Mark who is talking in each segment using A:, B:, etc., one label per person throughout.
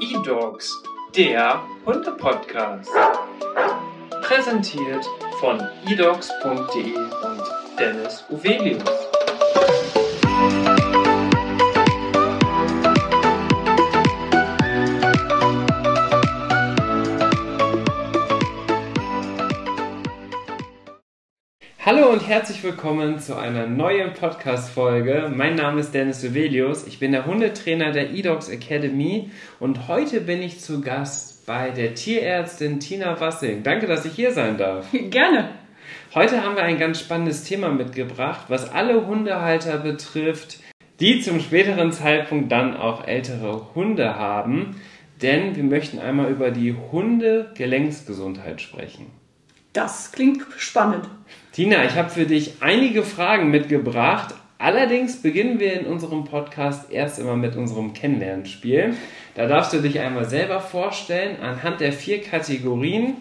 A: E-Dogs, der Hunde-Podcast. Präsentiert von edogs.de und Dennis Uvelius. Hallo und herzlich willkommen zu einer neuen Podcast-Folge. Mein Name ist Dennis Uvelius. Ich bin der Hundetrainer der eDogs Academy und heute bin ich zu Gast bei der Tierärztin Tina Wassing. Danke, dass ich hier sein darf.
B: Gerne.
A: Heute haben wir ein ganz spannendes Thema mitgebracht, was alle Hundehalter betrifft, die zum späteren Zeitpunkt dann auch ältere Hunde haben. Denn wir möchten einmal über die Hundegelenksgesundheit sprechen.
B: Das klingt spannend.
A: Tina, ich habe für dich einige Fragen mitgebracht. Allerdings beginnen wir in unserem Podcast erst immer mit unserem Kennenlernspiel. Da darfst du dich einmal selber vorstellen anhand der vier Kategorien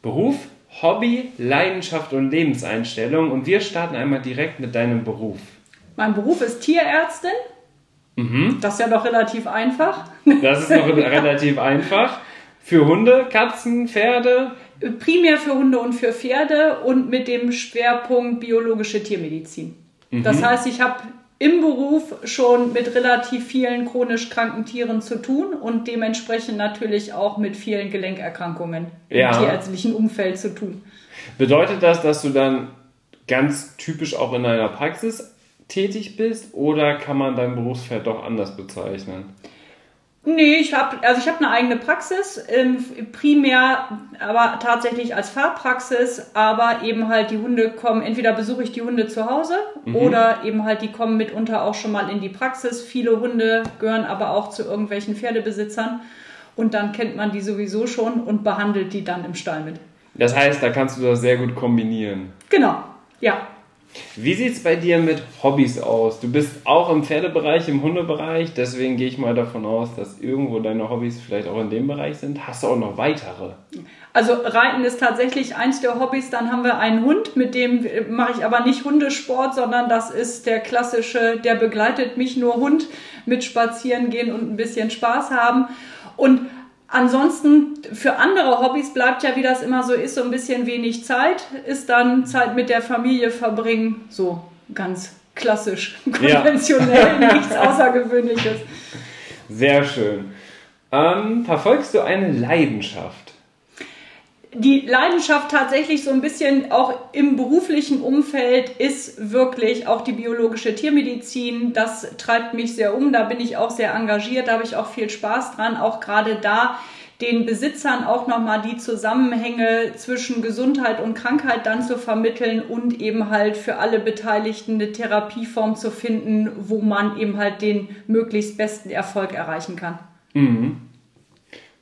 A: Beruf, Hobby, Leidenschaft und Lebenseinstellung. Und wir starten einmal direkt mit deinem Beruf.
B: Mein Beruf ist Tierärztin.
A: Mhm.
B: Das ist ja doch relativ einfach.
A: Das ist noch relativ einfach. Für Hunde, Katzen, Pferde?
B: Primär für Hunde und für Pferde und mit dem Schwerpunkt biologische Tiermedizin.
A: Mhm.
B: Das heißt, ich habe im Beruf schon mit relativ vielen chronisch kranken Tieren zu tun und dementsprechend natürlich auch mit vielen Gelenkerkrankungen
A: Ja.
B: im tierärztlichen Umfeld zu tun.
A: Bedeutet das, dass du dann ganz typisch auch in deiner Praxis tätig bist oder kann man dein Berufsfeld doch anders bezeichnen?
B: Nee, ich habe also ich habe eine eigene Praxis, ähm, primär aber tatsächlich als Fahrpraxis, aber eben halt die Hunde kommen, entweder besuche ich die Hunde zu Hause oder eben halt die kommen mitunter auch schon mal in die Praxis. Viele Hunde gehören aber auch zu irgendwelchen Pferdebesitzern und dann kennt man die sowieso schon und behandelt die dann im Stall mit.
A: Das heißt, da kannst du das sehr gut kombinieren.
B: Genau, ja.
A: Wie sieht es bei dir mit Hobbys aus? Du bist auch im Pferdebereich, im Hundebereich, deswegen gehe ich mal davon aus, dass irgendwo deine Hobbys vielleicht auch in dem Bereich sind. Hast du auch noch weitere?
B: Also Reiten ist tatsächlich eins der Hobbys. Dann haben wir einen Hund, mit dem mache ich aber nicht Hundesport, sondern das ist der klassische, der begleitet mich nur Hund mit Spazieren gehen und ein bisschen Spaß haben. Und ansonsten für andere Hobbys bleibt ja, wie das immer so ist, so ein bisschen wenig Zeit. Ist dann Zeit mit der Familie verbringen, so ganz klassisch,
A: Ja.
B: konventionell, nichts Außergewöhnliches.
A: Sehr schön. Ähm, verfolgst du eine Leidenschaft?
B: Die Leidenschaft tatsächlich so ein bisschen auch im beruflichen Umfeld ist wirklich auch die biologische Tiermedizin. Das treibt mich sehr um. Da bin ich auch sehr engagiert. Da habe ich auch viel Spaß dran. Auch gerade da den Besitzern auch nochmal die Zusammenhänge zwischen Gesundheit und Krankheit dann zu vermitteln und eben halt für alle Beteiligten eine Therapieform zu finden, wo man eben halt den möglichst besten Erfolg erreichen kann.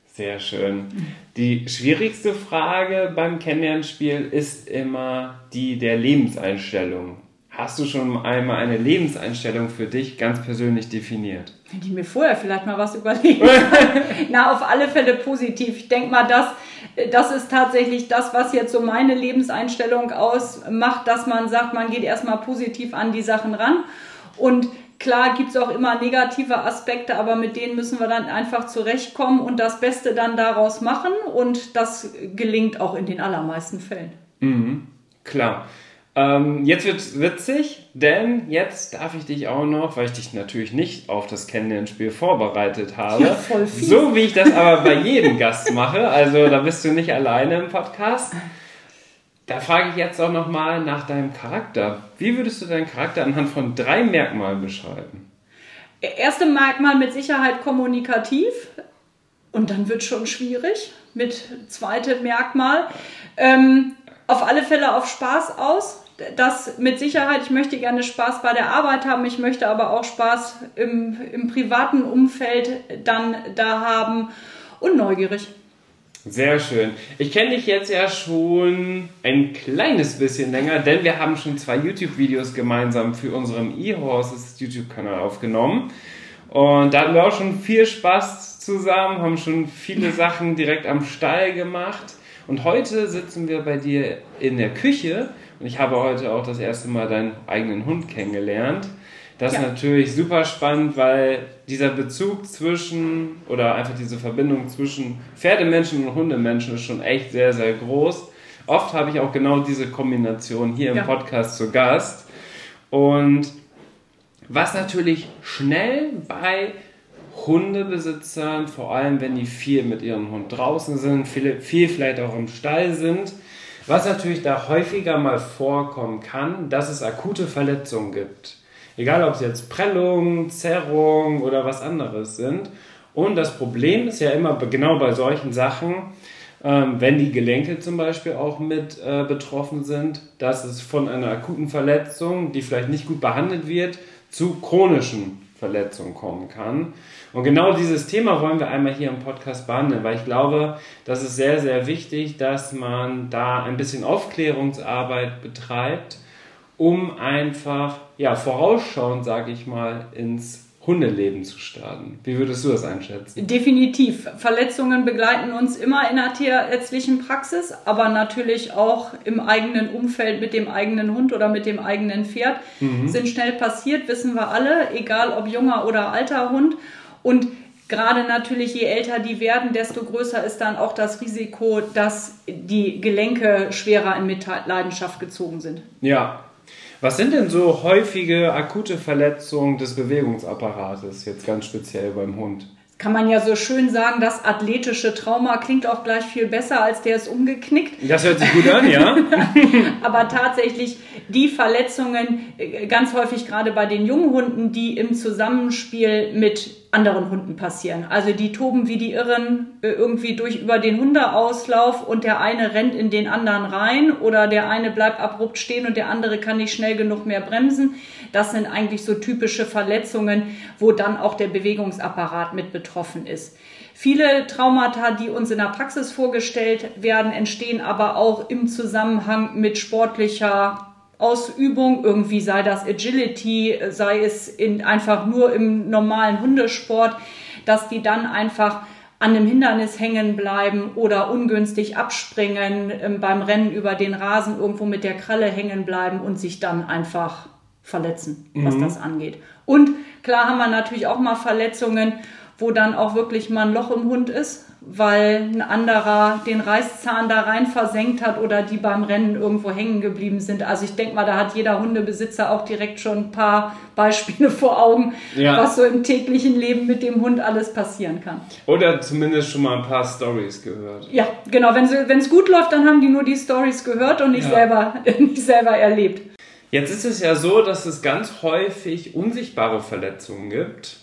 A: Sehr schön. Die schwierigste Frage beim Kennenlernspiel ist immer die der Lebenseinstellung. Hast du schon einmal eine Lebenseinstellung für dich ganz persönlich definiert?
B: Hätte ich mir vorher vielleicht mal was überlegt. Na, auf alle Fälle positiv. Ich denke mal, das, das ist tatsächlich das, was jetzt so meine Lebenseinstellung ausmacht, dass man sagt, man geht erstmal positiv an die Sachen ran. Und klar gibt es auch immer negative Aspekte, aber mit denen müssen wir dann einfach zurechtkommen und das Beste dann daraus machen. Und das gelingt auch in den allermeisten Fällen.
A: Klar. Ähm, jetzt wird's witzig, denn jetzt darf ich dich auch noch, weil ich dich natürlich nicht auf das Kennenlernspiel vorbereitet habe,
B: Ja, voll fies.
A: so wie ich das aber bei jedem Gast mache, also da bist du nicht alleine im Podcast. Da frage ich jetzt auch noch mal nach deinem Charakter. Wie würdest du deinen Charakter anhand von drei Merkmalen beschreiben?
B: Erste Merkmal mit Sicherheit kommunikativ und dann wird schon schwierig mit zweitem Merkmal. Ähm, auf alle Fälle auf Spaß aus. Das mit Sicherheit, ich möchte gerne Spaß bei der Arbeit haben, ich möchte aber auch Spaß im, im privaten Umfeld dann da haben und neugierig.
A: Sehr schön. Ich kenne dich jetzt ja schon ein kleines bisschen länger, denn wir haben schon zwei YouTube-Videos gemeinsam für unseren eHorses YouTube-Kanal aufgenommen. Und da hatten wir auch schon viel Spaß zusammen, haben schon viele Sachen direkt am Stall gemacht. Und heute sitzen wir bei dir in der Küche und ich habe heute auch das erste Mal deinen eigenen Hund kennengelernt. Das ja. ist natürlich super spannend, weil dieser Bezug zwischen oder einfach diese Verbindung zwischen Pferdemenschen und Hundemenschen ist schon echt sehr, sehr groß. Oft habe ich auch genau diese Kombination hier im ja. Podcast zu Gast. Und was natürlich schnell bei Hundebesitzern, vor allem wenn die viel mit ihrem Hund draußen sind, viel, viel vielleicht auch im Stall sind, was natürlich da häufiger mal vorkommen kann, dass es akute Verletzungen gibt. Egal ob es jetzt Prellungen, Zerrungen oder was anderes sind. Und das Problem ist ja immer genau bei solchen Sachen, ähm, wenn die Gelenke zum Beispiel auch mit äh, betroffen sind, dass es von einer akuten Verletzung, die vielleicht nicht gut behandelt wird, zu chronischen Verletzungen kommen kann. Und genau dieses Thema wollen wir einmal hier im Podcast behandeln, weil ich glaube, das ist sehr, sehr wichtig, dass man da ein bisschen Aufklärungsarbeit betreibt, um einfach ja, vorausschauend, sage ich mal, ins Hundeleben zu starten. Wie würdest du das einschätzen?
B: Definitiv. Verletzungen begleiten uns immer in der tierärztlichen Praxis, aber natürlich auch im eigenen Umfeld mit dem eigenen Hund oder mit dem eigenen Pferd. Mhm. Sind schnell passiert, wissen wir alle, egal ob junger oder alter Hund. Und gerade natürlich, je älter die werden, desto größer ist dann auch das Risiko, dass die Gelenke schwerer in Mitleidenschaft gezogen sind.
A: Ja, was sind denn so häufige akute Verletzungen des Bewegungsapparates, jetzt ganz speziell beim Hund?
B: Kann man ja so schön sagen, das athletische Trauma klingt auch gleich viel besser, als der ist umgeknickt.
A: Das hört sich gut an, ja.
B: Aber tatsächlich die Verletzungen, äh, ganz häufig gerade bei den jungen Hunden, die im Zusammenspiel mit anderen Hunden passieren. Also die toben wie die Irren äh, irgendwie durch über den Hundeauslauf und der eine rennt in den anderen rein oder der eine bleibt abrupt stehen und der andere kann nicht schnell genug mehr bremsen. Das sind eigentlich so typische Verletzungen, wo dann auch der Bewegungsapparat mit betroffen ist. Viele Traumata, die uns in der Praxis vorgestellt werden, entstehen aber auch im Zusammenhang mit sportlicher Ausübung, irgendwie sei das Agility, sei es in, einfach nur im normalen Hundesport, dass die dann einfach an einem Hindernis hängen bleiben oder ungünstig abspringen, ähm, beim Rennen über den Rasen irgendwo mit der Kralle hängen bleiben und sich dann einfach verletzen, was mhm. das angeht. Und klar haben wir natürlich auch mal Verletzungen, wo dann auch wirklich mal ein Loch im Hund ist, weil ein anderer den Reißzahn da rein versenkt hat oder die beim Rennen irgendwo hängen geblieben sind. Also ich denke mal, da hat jeder Hundebesitzer auch direkt schon ein paar Beispiele vor Augen, ja. was so im täglichen Leben mit dem Hund alles passieren kann.
A: Oder zumindest schon mal ein paar Stories gehört.
B: Ja, genau. Wenn es gut läuft, dann haben die nur die Stories gehört und nicht, ja. selber, nicht selber erlebt.
A: Jetzt ist es ja so, dass es ganz häufig unsichtbare Verletzungen gibt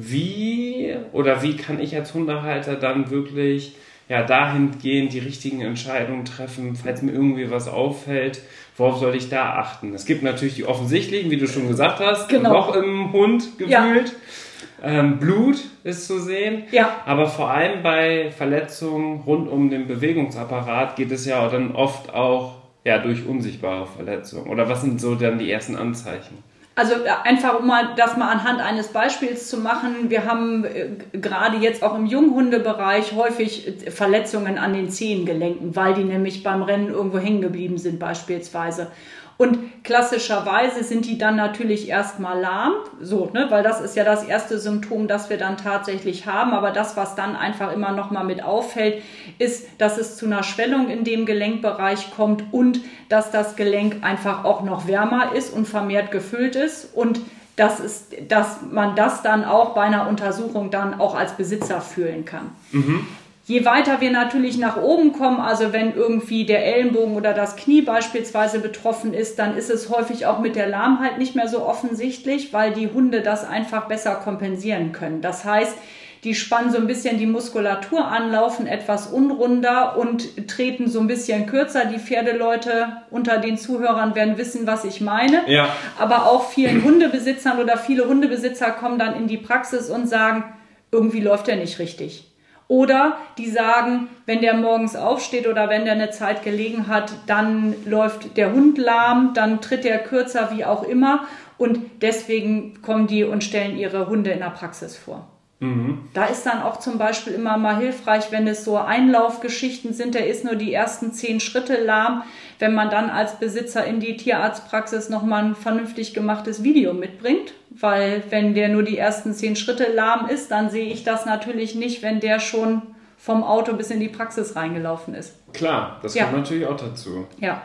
A: wie oder wie kann ich als Hundehalter dann wirklich ja, dahingehend die richtigen Entscheidungen treffen, falls mir irgendwie was auffällt, worauf soll ich da achten? Es gibt natürlich die offensichtlichen, wie du schon gesagt hast, genau. Loch im Hund gefühlt. Ja. Ähm, Blut ist zu sehen.
B: Ja.
A: Aber vor allem bei Verletzungen rund um den Bewegungsapparat geht es ja dann oft auch ja, durch unsichtbare Verletzungen. Oder was sind so dann die ersten Anzeichen?
B: Also äh, einfach um mal das mal anhand eines Beispiels zu machen. Wir haben äh, gerade jetzt auch im Junghundebereich häufig äh, Verletzungen an den Zehengelenken, weil die nämlich beim Rennen irgendwo hängen geblieben sind beispielsweise. Und klassischerweise sind die dann natürlich erstmal lahm, so, ne, weil das ist ja das erste Symptom, das wir dann tatsächlich haben. Aber das, was dann einfach immer noch mal mit auffällt, ist, dass es zu einer Schwellung in dem Gelenkbereich kommt und dass das Gelenk einfach auch noch wärmer ist und vermehrt gefüllt ist und das ist, dass man das dann auch bei einer Untersuchung dann auch als Besitzer fühlen kann. Mhm. Je weiter wir natürlich nach oben kommen, also wenn irgendwie der Ellenbogen oder das Knie beispielsweise betroffen ist, dann ist es häufig auch mit der Lahmheit nicht mehr so offensichtlich, weil die Hunde das einfach besser kompensieren können. Das heißt, die spannen so ein bisschen die Muskulatur an, laufen etwas unrunder und treten so ein bisschen kürzer. Die Pferdeleute unter den Zuhörern werden wissen, was ich meine.
A: Ja.
B: Aber auch vielen Hundebesitzern oder viele Hundebesitzer kommen dann in die Praxis und sagen, irgendwie läuft er nicht richtig. Oder die sagen, wenn der morgens aufsteht oder wenn der eine Zeit gelegen hat, dann läuft der Hund lahm, dann tritt er kürzer, wie auch immer. Und deswegen kommen die und stellen ihre Hunde in der Praxis vor. Mhm. Da ist dann auch zum Beispiel immer mal hilfreich, wenn es so Einlaufgeschichten sind, der ist nur die ersten zehn Schritte lahm, wenn man dann als Besitzer in die Tierarztpraxis nochmal ein vernünftig gemachtes Video mitbringt. Weil wenn der nur die ersten zehn Schritte lahm ist, dann sehe ich das natürlich nicht, wenn der schon vom Auto bis in die Praxis reingelaufen ist.
A: Klar, das ja. kommt natürlich auch dazu.
B: Ja.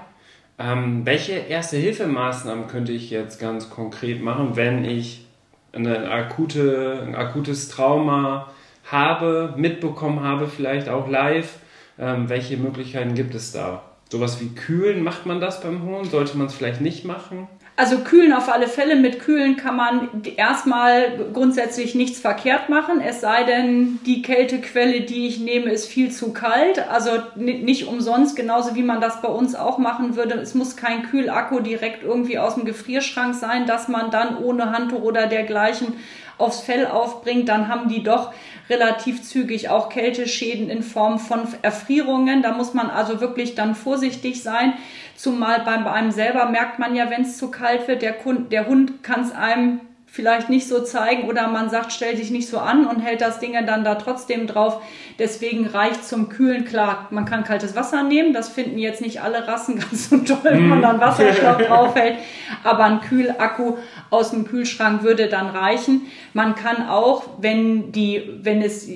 A: Ähm, welche Erste-Hilfemaßnahmen könnte ich jetzt ganz konkret machen, wenn ich eine akute, ein akutes Trauma habe, mitbekommen habe, vielleicht auch live? Ähm, welche Möglichkeiten gibt es da? Sowas wie kühlen, macht man das beim Hund? Sollte man es vielleicht nicht machen?
B: Also kühlen auf alle Fälle. Mit kühlen kann man erstmal grundsätzlich nichts verkehrt machen, es sei denn, die Kältequelle, die ich nehme, ist viel zu kalt. Also nicht umsonst, genauso wie man das bei uns auch machen würde. Es muss kein Kühlakku direkt irgendwie aus dem Gefrierschrank sein, dass man dann ohne Handtuch oder dergleichen aufs Fell aufbringt, dann haben die doch relativ zügig auch Kälteschäden in Form von Erfrierungen. Da muss man also wirklich dann vorsichtig sein. Zumal beim, einem selber merkt man ja, wenn es zu kalt wird, der, Kund, der Hund kann es einem vielleicht nicht so zeigen oder man sagt, stell dich nicht so an und hält das Ding dann da trotzdem drauf. Deswegen reicht zum Kühlen, klar, man kann kaltes Wasser nehmen, das finden jetzt nicht alle Rassen ganz so toll, wenn man dann Wasserstoff draufhält, aber ein Kühlakku aus dem Kühlschrank würde dann reichen. Man kann auch, wenn die, wenn es,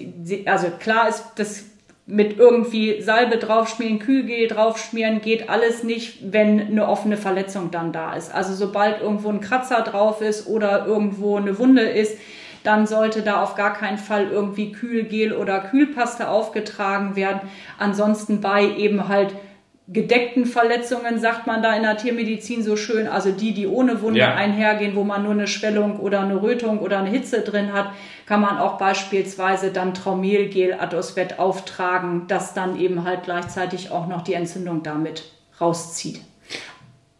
B: also klar ist, das mit irgendwie Salbe draufschmieren, Kühlgel draufschmieren, geht alles nicht, wenn eine offene Verletzung dann da ist. Also sobald irgendwo ein Kratzer drauf ist oder irgendwo eine Wunde ist, dann sollte da auf gar keinen Fall irgendwie Kühlgel oder Kühlpaste aufgetragen werden. Ansonsten bei eben halt gedeckten Verletzungen, sagt man da in der Tiermedizin so schön, also die, die ohne Wunde ja. einhergehen, wo man nur eine Schwellung oder eine Rötung oder eine Hitze drin hat, kann man auch beispielsweise dann Traumelgel Adosvet auftragen, das dann eben halt gleichzeitig auch noch die Entzündung damit rauszieht.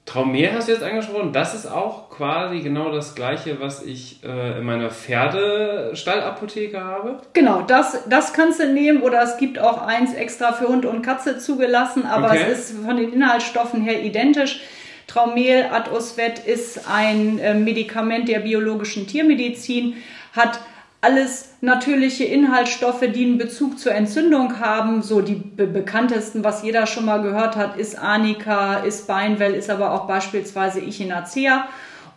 A: Traumel hast du jetzt angesprochen. Das ist auch quasi genau das gleiche, was ich äh, in meiner Pferdestallapotheke habe.
B: Genau, das, das kannst du nehmen oder es gibt auch eins extra für Hund und Katze zugelassen, aber okay. es ist von den Inhaltsstoffen her identisch. Traumel Adosvet ist ein äh, Medikament der biologischen Tiermedizin, hat alles natürliche Inhaltsstoffe, die einen Bezug zur Entzündung haben. So die be bekanntesten, was jeder schon mal gehört hat, ist Arnika, ist Beinwell, ist aber auch beispielsweise Echinacea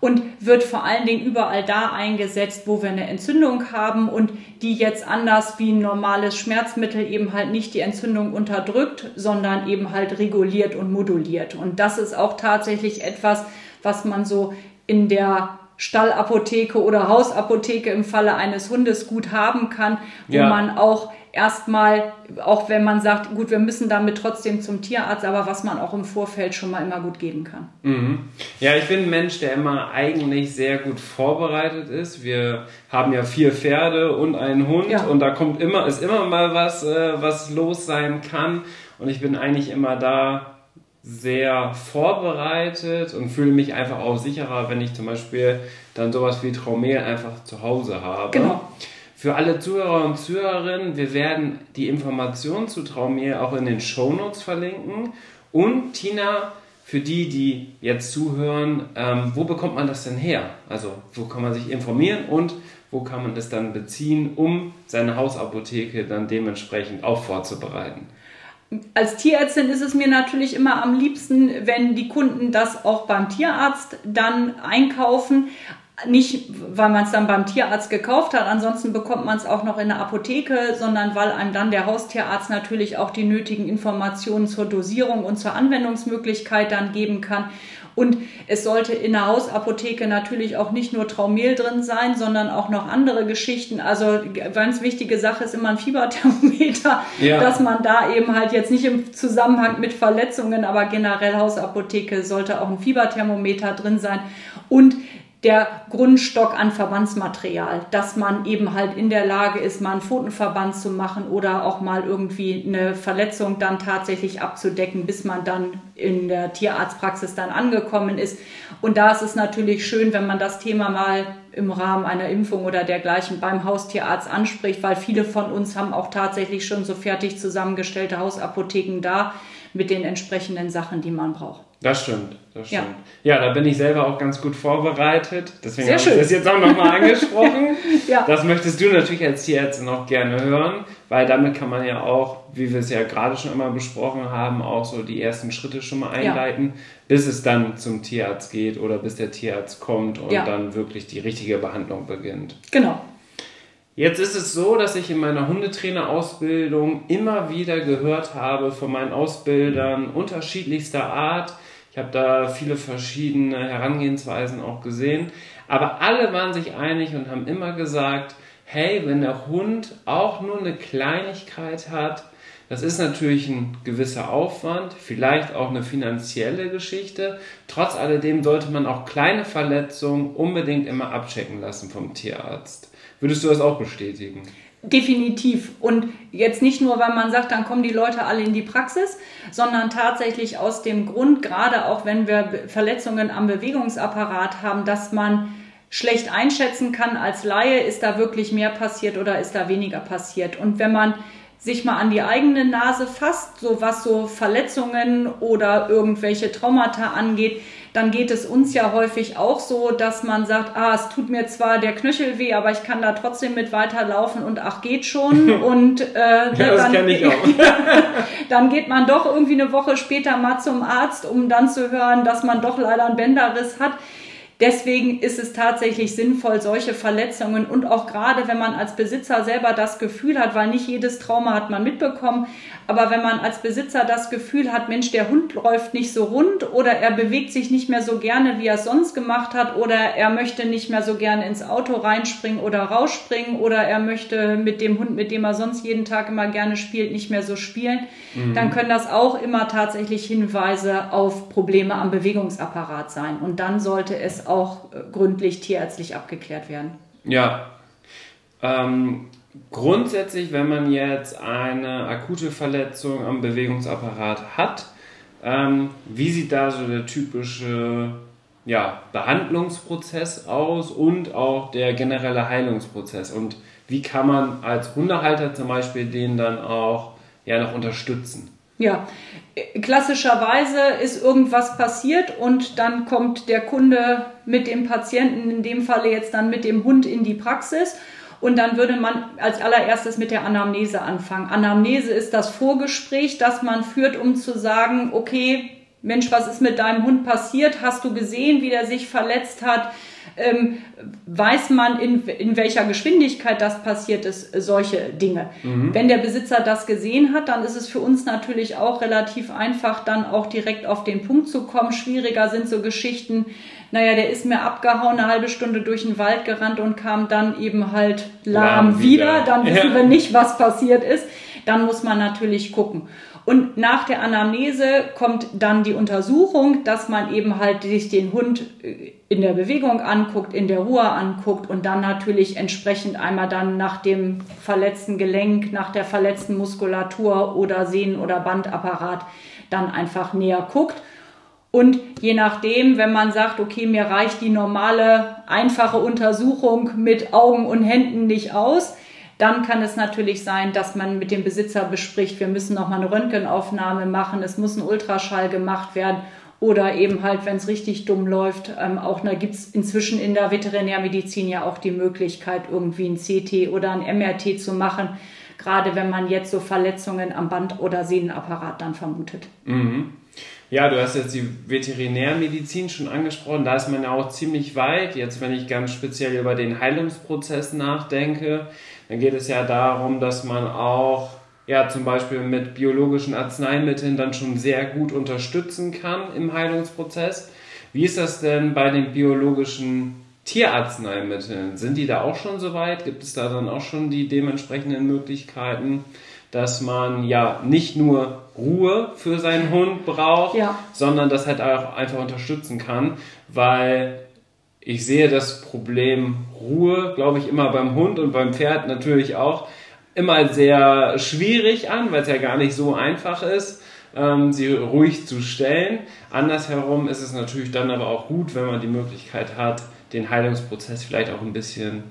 B: und wird vor allen Dingen überall da eingesetzt, wo wir eine Entzündung haben und die jetzt anders wie ein normales Schmerzmittel eben halt nicht die Entzündung unterdrückt, sondern eben halt reguliert und moduliert. Und das ist auch tatsächlich etwas, was man so in der Stallapotheke oder Hausapotheke im Falle eines Hundes gut haben kann, wo ja. man auch erstmal, auch wenn man sagt, gut, wir müssen damit trotzdem zum Tierarzt, aber was man auch im Vorfeld schon mal immer gut geben kann.
A: Mhm. Ja, ich bin ein Mensch, der immer eigentlich sehr gut vorbereitet ist. Wir haben ja vier Pferde und einen Hund ja. und da kommt immer, ist immer mal was, äh, was los sein kann. Und ich bin eigentlich immer da, sehr vorbereitet und fühle mich einfach auch sicherer, wenn ich zum Beispiel dann sowas wie Traumel einfach zu Hause habe.
B: Genau.
A: Für alle Zuhörer und Zuhörerinnen, wir werden die Informationen zu Traumel auch in den Shownotes verlinken. Und Tina, für die, die jetzt zuhören, ähm, wo bekommt man das denn her? Also wo kann man sich informieren und wo kann man das dann beziehen, um seine Hausapotheke dann dementsprechend auch vorzubereiten?
B: als Tierärztin ist es mir natürlich immer am liebsten, wenn die Kunden das auch beim Tierarzt dann einkaufen. Nicht, weil man es dann beim Tierarzt gekauft hat, ansonsten bekommt man es auch noch in der Apotheke, sondern weil einem dann der Haustierarzt natürlich auch die nötigen Informationen zur Dosierung und zur Anwendungsmöglichkeit dann geben kann. Und es sollte in der Hausapotheke natürlich auch nicht nur Traumel drin sein, sondern auch noch andere Geschichten. Also ganz wichtige Sache ist immer ein Fieberthermometer, ja. dass man da eben halt jetzt nicht im Zusammenhang mit Verletzungen, aber generell Hausapotheke sollte auch ein Fieberthermometer drin sein. Und der Grundstock an Verbandsmaterial, dass man eben halt in der Lage ist, mal einen Pfotenverband zu machen oder auch mal irgendwie eine Verletzung dann tatsächlich abzudecken, bis man dann in der Tierarztpraxis dann angekommen ist. Und da ist es natürlich schön, wenn man das Thema mal im Rahmen einer Impfung oder dergleichen beim Haustierarzt anspricht, weil viele von uns haben auch tatsächlich schon so fertig zusammengestellte Hausapotheken da mit den entsprechenden Sachen, die man braucht.
A: Das stimmt, das stimmt. Ja. ja, da bin ich selber auch ganz gut vorbereitet. Deswegen
B: habe
A: ich das jetzt auch nochmal angesprochen. ja. Das möchtest du natürlich als Tierärztin noch gerne hören, weil damit kann man ja auch, wie wir es ja gerade schon einmal besprochen haben, auch so die ersten Schritte schon mal einleiten, ja. bis es dann zum Tierarzt geht oder bis der Tierarzt kommt und ja. dann wirklich die richtige Behandlung beginnt.
B: Genau.
A: Jetzt ist es so, dass ich in meiner Hundetrainerausbildung immer wieder gehört habe von meinen Ausbildern unterschiedlichster Art, ich habe da viele verschiedene Herangehensweisen auch gesehen. Aber alle waren sich einig und haben immer gesagt, hey, wenn der Hund auch nur eine Kleinigkeit hat, das ist natürlich ein gewisser Aufwand, vielleicht auch eine finanzielle Geschichte. Trotz alledem sollte man auch kleine Verletzungen unbedingt immer abchecken lassen vom Tierarzt. Würdest du das auch bestätigen?
B: Definitiv. Und jetzt nicht nur, weil man sagt, dann kommen die Leute alle in die Praxis, sondern tatsächlich aus dem Grund, gerade auch wenn wir Verletzungen am Bewegungsapparat haben, dass man schlecht einschätzen kann als Laie, ist da wirklich mehr passiert oder ist da weniger passiert. Und wenn man sich mal an die eigene Nase fasst, so was so Verletzungen oder irgendwelche Traumata angeht, dann geht es uns ja häufig auch so, dass man sagt, ah, es tut mir zwar der Knöchel weh, aber ich kann da trotzdem mit weiterlaufen und ach, geht schon. Und äh, ja,
A: dann,
B: dann geht man doch irgendwie eine Woche später mal zum Arzt, um dann zu hören, dass man doch leider einen Bänderriss hat. Deswegen ist es tatsächlich sinnvoll, solche Verletzungen und auch gerade wenn man als Besitzer selber das Gefühl hat, weil nicht jedes Trauma hat man mitbekommen, aber wenn man als Besitzer das Gefühl hat, Mensch, der Hund läuft nicht so rund oder er bewegt sich nicht mehr so gerne, wie er es sonst gemacht hat oder er möchte nicht mehr so gerne ins Auto reinspringen oder rausspringen oder er möchte mit dem Hund, mit dem er sonst jeden Tag immer gerne spielt, nicht mehr so spielen, mhm. dann können das auch immer tatsächlich Hinweise auf Probleme am Bewegungsapparat sein. Und dann sollte es auch äh, gründlich tierärztlich abgeklärt werden.
A: Ja. Ähm, grundsätzlich, wenn man jetzt eine akute Verletzung am Bewegungsapparat hat, ähm, wie sieht da so der typische ja, Behandlungsprozess aus und auch der generelle Heilungsprozess? Und wie kann man als Hundehalter zum Beispiel den dann auch ja, noch unterstützen?
B: Ja, klassischerweise ist irgendwas passiert und dann kommt der Kunde mit dem Patienten, in dem Falle jetzt dann mit dem Hund in die Praxis. Und dann würde man als allererstes mit der Anamnese anfangen. Anamnese ist das Vorgespräch, das man führt, um zu sagen, okay, Mensch, was ist mit deinem Hund passiert? Hast du gesehen, wie der sich verletzt hat? ähm, weiß man, in, in welcher Geschwindigkeit das passiert ist, solche Dinge. Mhm. Wenn der Besitzer das gesehen hat, dann ist es für uns natürlich auch relativ einfach, dann auch direkt auf den Punkt zu kommen. Schwieriger sind so Geschichten, naja, der ist mir abgehauen, eine halbe Stunde durch den Wald gerannt und kam dann eben halt lahm, lahm wieder. wieder. Dann wissen ja. wir nicht, was passiert ist. Dann muss man natürlich gucken. Und nach der Anamnese kommt dann die Untersuchung, dass man eben halt sich den Hund äh, in der Bewegung anguckt, in der Ruhe anguckt und dann natürlich entsprechend einmal dann nach dem verletzten Gelenk, nach der verletzten Muskulatur oder Sehnen- oder Bandapparat dann einfach näher guckt. Und je nachdem, wenn man sagt, okay, mir reicht die normale, einfache Untersuchung mit Augen und Händen nicht aus, dann kann es natürlich sein, dass man mit dem Besitzer bespricht, wir müssen noch mal eine Röntgenaufnahme machen, es muss ein Ultraschall gemacht werden oder eben halt, wenn es richtig dumm läuft, ähm, auch da gibt es inzwischen in der Veterinärmedizin ja auch die Möglichkeit, irgendwie ein CT oder ein MRT zu machen, gerade wenn man jetzt so Verletzungen am Band- oder Sehnenapparat dann vermutet.
A: Mhm. Ja, du hast jetzt die Veterinärmedizin schon angesprochen. Da ist man ja auch ziemlich weit. Jetzt, wenn ich ganz speziell über den Heilungsprozess nachdenke, dann geht es ja darum, dass man auch ja, zum Beispiel mit biologischen Arzneimitteln dann schon sehr gut unterstützen kann im Heilungsprozess. Wie ist das denn bei den biologischen Tierarzneimitteln? Sind die da auch schon so weit? Gibt es da dann auch schon die dementsprechenden Möglichkeiten, dass man ja nicht nur Ruhe für seinen Hund braucht, ja. sondern das halt auch einfach unterstützen kann, weil ich sehe das Problem Ruhe, glaube ich, immer beim Hund und beim Pferd natürlich auch immer sehr schwierig an, weil es ja gar nicht so einfach ist, ähm, sie ruhig zu stellen. Andersherum ist es natürlich dann aber auch gut, wenn man die Möglichkeit hat, den Heilungsprozess vielleicht auch ein bisschen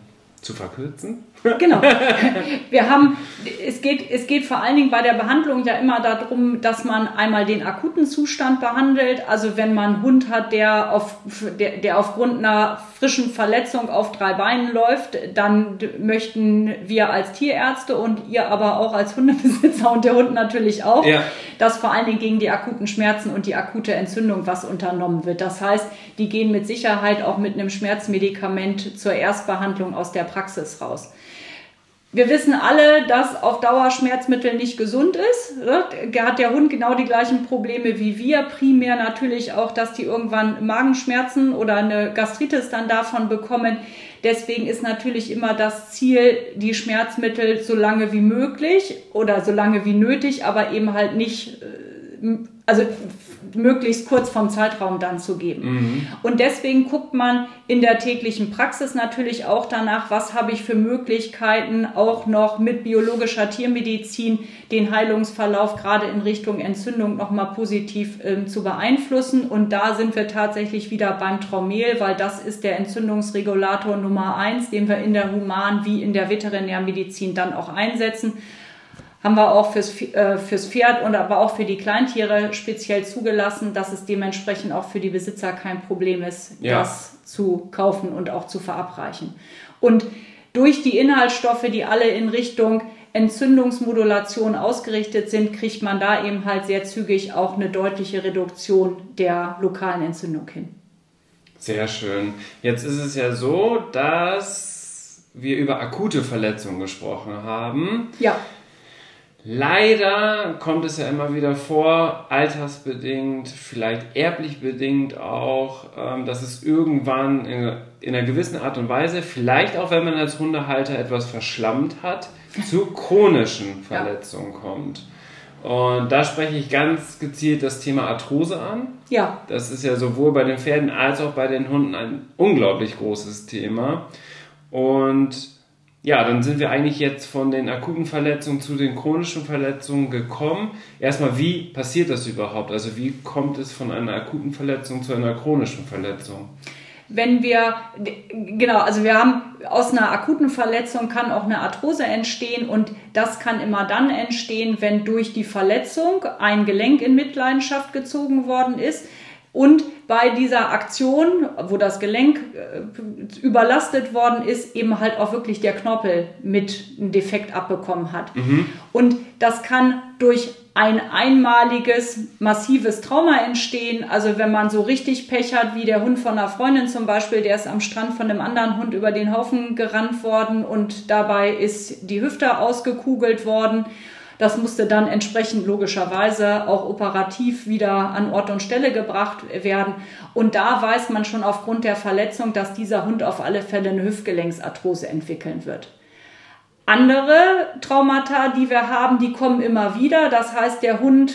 A: zu verkürzen.
B: Genau. Wir haben, es geht, es geht vor allen Dingen bei der Behandlung ja immer darum, dass man einmal den akuten Zustand behandelt. Also wenn man einen Hund hat, der, auf, der, der aufgrund einer frischen Verletzung auf drei Beinen läuft, dann möchten wir als Tierärzte und ihr aber auch als Hundebesitzer und der Hund natürlich auch, ja. dass vor allen Dingen gegen die akuten Schmerzen und die akute Entzündung was unternommen wird. Das heißt, die gehen mit Sicherheit auch mit einem Schmerzmedikament zur Erstbehandlung aus der Praxis raus. Wir wissen alle, dass auf Dauer Schmerzmittel nicht gesund ist. Da hat der Hund genau die gleichen Probleme wie wir. Primär natürlich auch, dass die irgendwann Magenschmerzen oder eine Gastritis dann davon bekommen. Deswegen ist natürlich immer das Ziel, die Schmerzmittel so lange wie möglich oder so lange wie nötig, aber eben halt nicht, äh, also möglichst kurz vom Zeitraum dann zu geben. Mhm. Und deswegen guckt man in der täglichen Praxis natürlich auch danach, was habe ich für Möglichkeiten, auch noch mit biologischer Tiermedizin den Heilungsverlauf gerade in Richtung Entzündung nochmal positiv ähm, zu beeinflussen. Und da sind wir tatsächlich wieder beim Traumel, weil das ist der Entzündungsregulator Nummer eins, den wir in der Human- wie in der Veterinärmedizin dann auch einsetzen haben wir auch fürs, äh, fürs Pferd und aber auch für die Kleintiere speziell zugelassen, dass es dementsprechend auch für die Besitzer kein Problem ist, ja. das zu kaufen und auch zu verabreichen. Und durch die Inhaltsstoffe, die alle in Richtung Entzündungsmodulation ausgerichtet sind, kriegt man da eben halt sehr zügig auch eine deutliche Reduktion der lokalen Entzündung hin.
A: Sehr schön. Jetzt ist es ja so, dass wir über akute Verletzungen gesprochen haben.
B: Ja.
A: Leider kommt es ja immer wieder vor, altersbedingt, vielleicht erblich bedingt auch, ähm, dass es irgendwann in, einer gewissen Art und Weise, vielleicht auch wenn man als Hundehalter etwas verschlammt hat, zu chronischen Verletzungen ja. kommt. Und da spreche ich ganz gezielt das Thema Arthrose an.
B: Ja.
A: Das ist ja sowohl bei den Pferden als auch bei den Hunden ein unglaublich großes Thema. Und ja, dann sind wir eigentlich jetzt von den akuten Verletzungen zu den chronischen Verletzungen gekommen. Erstmal, wie passiert das überhaupt? Also wie kommt es von einer akuten Verletzung zu einer chronischen Verletzung?
B: Wenn wir, genau, also wir haben aus einer akuten Verletzung kann auch eine Arthrose entstehen und das kann immer dann entstehen, wenn durch die Verletzung ein Gelenk in Mitleidenschaft gezogen worden ist und bei dieser Aktion, wo das Gelenk äh, überlastet worden ist, eben halt auch wirklich der Knorpel mit einem Defekt abbekommen hat. Mhm. Und das kann durch ein einmaliges, massives Trauma entstehen. Also wenn man so richtig Pech hat, wie der Hund von einer Freundin zum Beispiel, der ist am Strand von einem anderen Hund über den Haufen gerannt worden und dabei ist die Hüfte ausgekugelt worden das musste dann entsprechend logischerweise auch operativ wieder an Ort und Stelle gebracht werden. Und da weiß man schon aufgrund der Verletzung, dass dieser Hund auf alle Fälle eine Hüftgelenksarthrose entwickeln wird. Andere Traumata, die wir haben, die kommen immer wieder. Das heißt, der Hund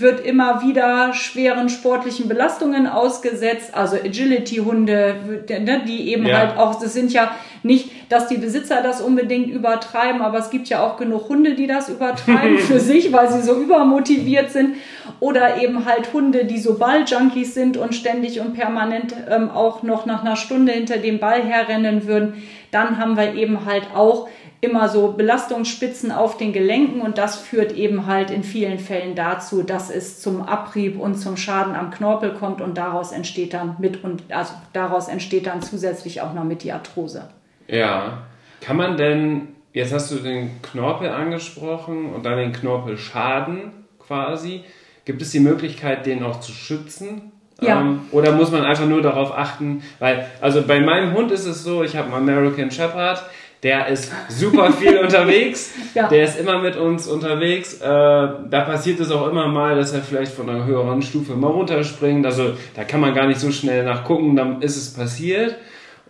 B: wird immer wieder schweren sportlichen Belastungen ausgesetzt, also Agility-Hunde, ne, die eben ja. halt auch, das sind ja nicht, dass die Besitzer das unbedingt übertreiben, aber es gibt ja auch genug Hunde, die das übertreiben für sich, weil sie so übermotiviert sind. Oder eben halt Hunde, die so Balljunkies sind und ständig und permanent ähm, auch noch nach einer Stunde hinter dem Ball herrennen würden. Dann haben wir eben halt auch immer so Belastungsspitzen auf den Gelenken und das führt eben halt in vielen Fällen dazu, dass es zum Abrieb und zum Schaden am Knorpel kommt und daraus entsteht dann mit und also daraus entsteht dann zusätzlich auch noch mit die Arthrose.
A: Ja, kann man denn jetzt hast du den Knorpel angesprochen und dann den Knorpelschaden quasi. Gibt es die Möglichkeit, den auch zu schützen?
B: Ja. Ähm,
A: oder muss man einfach nur darauf achten, weil, also bei meinem Hund ist es so, ich habe einen American Shepherd, der ist super viel unterwegs. Ja. Der ist immer mit uns unterwegs. Äh, da passiert es auch immer mal, dass er vielleicht von einer höheren Stufe mal runterspringt. Also da kann man gar nicht so schnell nachgucken, dann ist es passiert.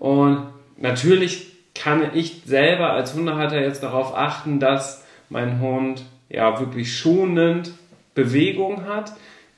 A: Und natürlich kann ich selber als Hundehalter jetzt darauf achten, dass mein Hund ja wirklich schonend Bewegung hat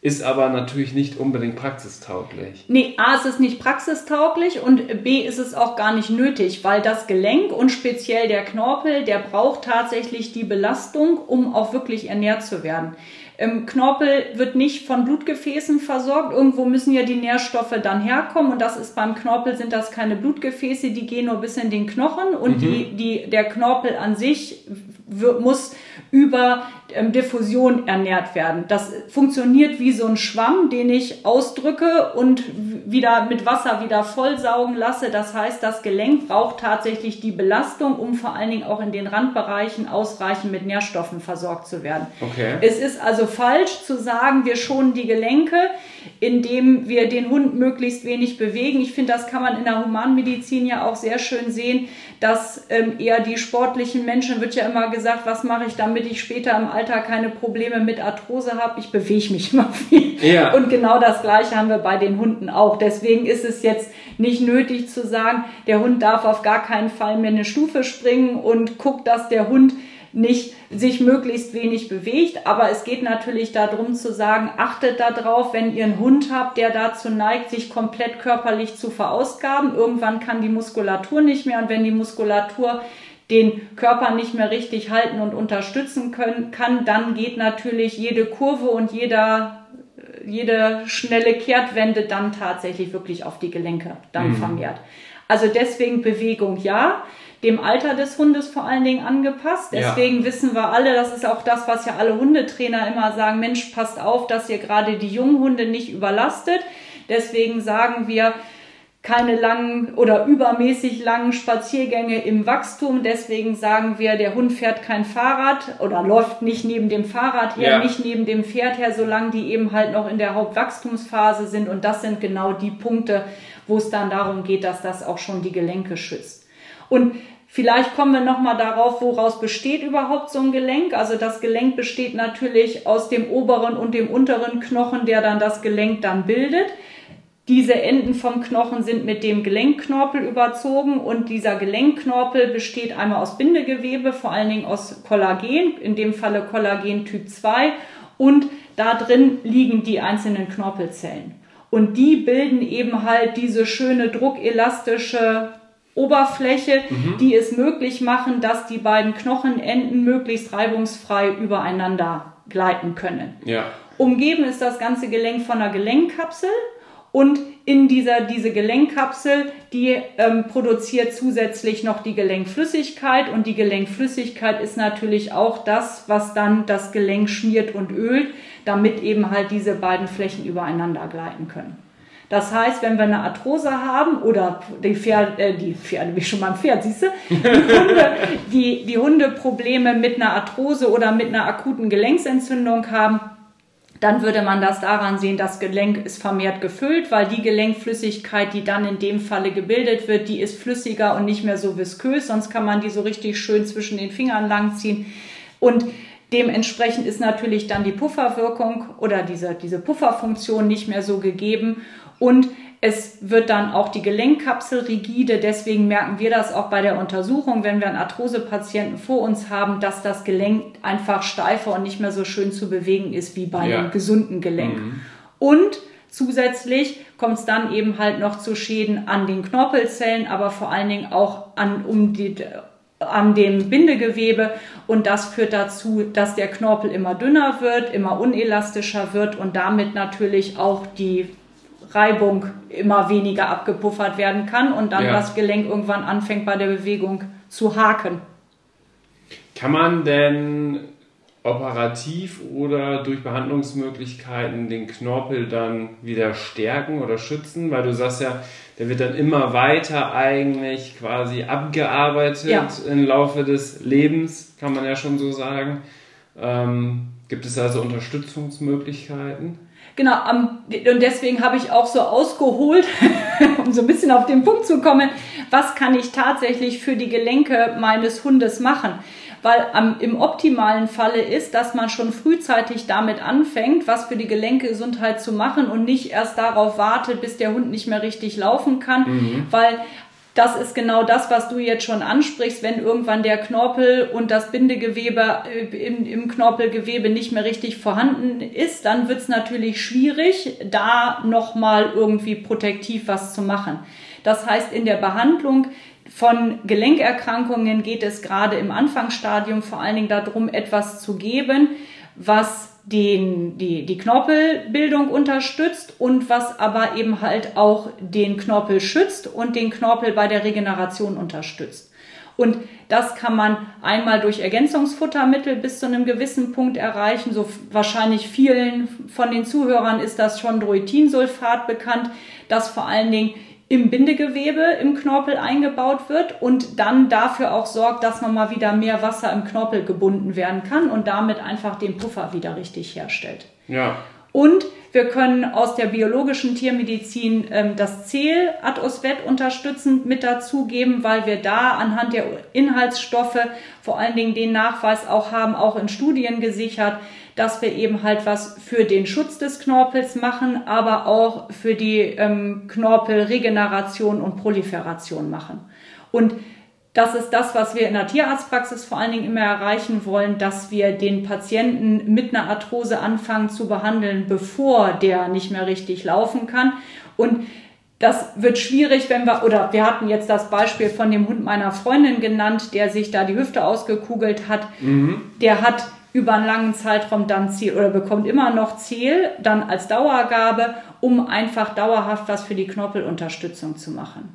A: ist aber natürlich nicht unbedingt praxistauglich.
B: Nee, A, ist es nicht praxistauglich und B, ist es auch gar nicht nötig, weil das Gelenk und speziell der Knorpel, der braucht tatsächlich die Belastung, um auch wirklich ernährt zu werden. Ähm, Knorpel wird nicht von Blutgefäßen versorgt. Irgendwo müssen ja die Nährstoffe dann herkommen. Und das ist beim Knorpel sind das keine Blutgefäße, die gehen nur bis in den Knochen. Und mhm. die, die, der Knorpel an sich muss über ähm, Diffusion ernährt werden. Das funktioniert wie so ein Schwamm, den ich ausdrücke und wieder mit Wasser wieder vollsaugen lasse. Das heißt, das Gelenk braucht tatsächlich die Belastung, um vor allen Dingen auch in den Randbereichen ausreichend mit Nährstoffen versorgt zu werden. Okay. Es ist also falsch zu sagen, wir schonen die Gelenke, indem wir den Hund möglichst wenig bewegen. Ich finde, das kann man in der Humanmedizin ja auch sehr schön sehen, dass ähm, eher die sportlichen Menschen, wird ja immer gesagt, was mache ich, damit ich später im Alter keine Probleme mit Arthrose habe. Ich bewege mich immer viel. Ja. Und genau das Gleiche haben wir bei den Hunden auch. Deswegen ist es jetzt nicht nötig zu sagen, der Hund darf auf gar keinen Fall mehr eine Stufe springen und guckt, dass der Hund nicht sich möglichst wenig bewegt. Aber es geht natürlich darum zu sagen, achtet darauf, wenn ihr einen Hund habt, der dazu neigt, sich komplett körperlich zu verausgaben. Irgendwann kann die Muskulatur nicht mehr und wenn die Muskulatur den Körper nicht mehr richtig halten und unterstützen können, kann, dann geht natürlich jede Kurve und jeder, jede schnelle Kehrtwende dann tatsächlich wirklich auf die Gelenke dann mhm. vermehrt. Also deswegen Bewegung ja, dem Alter des Hundes vor allen Dingen angepasst. Deswegen ja. wissen wir alle, das ist auch das, was ja alle Hundetrainer immer sagen, Mensch, passt auf, dass ihr gerade die jungen Hunde nicht überlastet. Deswegen sagen wir, keine langen oder übermäßig langen Spaziergänge im Wachstum. Deswegen sagen wir, der Hund fährt kein Fahrrad oder läuft nicht neben dem Fahrrad her, ja. nicht neben dem Pferd her, solange die eben halt noch in der Hauptwachstumsphase sind. Und das sind genau die Punkte, wo es dann darum geht, dass das auch schon die Gelenke schützt. Und Vielleicht kommen wir nochmal darauf, woraus besteht überhaupt so ein Gelenk. Also das Gelenk besteht natürlich aus dem oberen und dem unteren Knochen, der dann das Gelenk dann bildet. Diese Enden vom Knochen sind mit dem Gelenkknorpel überzogen und dieser Gelenkknorpel besteht einmal aus Bindegewebe, vor allen Dingen aus Kollagen, in dem Falle Kollagen Typ 2 und da drin liegen die einzelnen Knorpelzellen. Und die bilden eben halt diese schöne druckelastische Oberfläche, mhm. die es möglich machen, dass die beiden Knochenenden möglichst reibungsfrei übereinander gleiten können. Ja. Umgeben ist das ganze Gelenk von einer Gelenkkapsel und in dieser diese Gelenkkapsel, die ähm, produziert zusätzlich noch die Gelenkflüssigkeit und die Gelenkflüssigkeit ist natürlich auch das, was dann das Gelenk schmiert und ölt, damit eben halt diese beiden Flächen übereinander gleiten können. Das heißt, wenn wir eine Arthrose haben oder die Pferde, äh, die Pferde, wie schon mal ein Pferd, siehst du, die Hunde, die, die Hunde Probleme mit einer Arthrose oder mit einer akuten Gelenksentzündung haben, dann würde man das daran sehen, das Gelenk ist vermehrt gefüllt, weil die Gelenkflüssigkeit, die dann in dem Falle gebildet wird, die ist flüssiger und nicht mehr so viskös, sonst kann man die so richtig schön zwischen den Fingern langziehen. Und dementsprechend ist natürlich dann die Pufferwirkung oder diese, diese Pufferfunktion nicht mehr so gegeben und es wird dann auch die Gelenkkapsel rigide. Deswegen merken wir das auch bei der Untersuchung, wenn wir einen Arthrosepatienten vor uns haben, dass das Gelenk einfach steifer und nicht mehr so schön zu bewegen ist wie bei ja. einem gesunden Gelenk. Mhm. Und zusätzlich kommt es dann eben halt noch zu Schäden an den Knorpelzellen, aber vor allen Dingen auch an, um die, an dem Bindegewebe und das führt dazu, dass der Knorpel immer dünner wird, immer unelastischer wird und damit natürlich auch die Reibung immer weniger abgepuffert werden kann und dann ja. das Gelenk irgendwann anfängt bei der Bewegung zu haken.
A: Kann man denn operativ oder durch Behandlungsmöglichkeiten den Knorpel dann wieder stärken oder schützen? Weil du sagst ja, der wird dann immer weiter eigentlich quasi abgearbeitet ja. im Laufe des Lebens, kann man ja schon so sagen. Ähm, gibt es also Unterstützungsmöglichkeiten?
B: Genau, und deswegen habe ich auch so ausgeholt, um so ein bisschen auf den Punkt zu kommen, was kann ich tatsächlich für die Gelenke meines Hundes machen? Weil am, im optimalen Falle ist, dass man schon frühzeitig damit anfängt, was für die Gelenkegesundheit zu machen und nicht erst darauf wartet, bis der Hund nicht mehr richtig laufen kann, mhm. weil das ist genau das, was du jetzt schon ansprichst, wenn irgendwann der Knorpel und das Bindegewebe äh, im, im Knorpelgewebe nicht mehr richtig vorhanden ist, dann wird es natürlich schwierig, da nochmal irgendwie protektiv was zu machen. Das heißt, in der Behandlung von Gelenkerkrankungen geht es gerade im Anfangsstadium vor allen Dingen darum, etwas zu geben, was den, die, die Knorpelbildung unterstützt und was aber eben halt auch den Knorpel schützt und den Knorpel bei der Regeneration unterstützt. Und das kann man einmal durch Ergänzungsfuttermittel bis zu einem gewissen Punkt erreichen. So wahrscheinlich vielen von den Zuhörern ist das schon Chondroitinsulfat bekannt, das vor allen Dingen im Bindegewebe im Knorpel eingebaut wird und dann dafür auch sorgt, dass nochmal wieder mehr Wasser im Knorpel gebunden werden kann und damit einfach den Puffer wieder richtig herstellt.
A: Ja.
B: Und wir können aus der biologischen Tiermedizin ähm, das Zeel Atosvet unterstützend mit dazugeben, weil wir da anhand der Inhaltsstoffe vor allen Dingen den Nachweis auch haben, auch in Studien gesichert, dass wir eben halt was für den Schutz des Knorpels machen, aber auch für die ähm, Knorpelregeneration und Proliferation machen. Und das ist das, was wir in der Tierarztpraxis vor allen Dingen immer erreichen wollen, dass wir den Patienten mit einer Arthrose anfangen zu behandeln, bevor der nicht mehr richtig laufen kann. Und das wird schwierig, wenn wir, oder wir hatten jetzt das Beispiel von dem Hund meiner Freundin genannt, der sich da die Hüfte ausgekugelt hat. Mhm. Der hat über einen langen Zeitraum dann Ziel oder bekommt immer noch Ziel, dann als Dauergabe, um einfach dauerhaft was für die Knorpelunterstützung zu machen.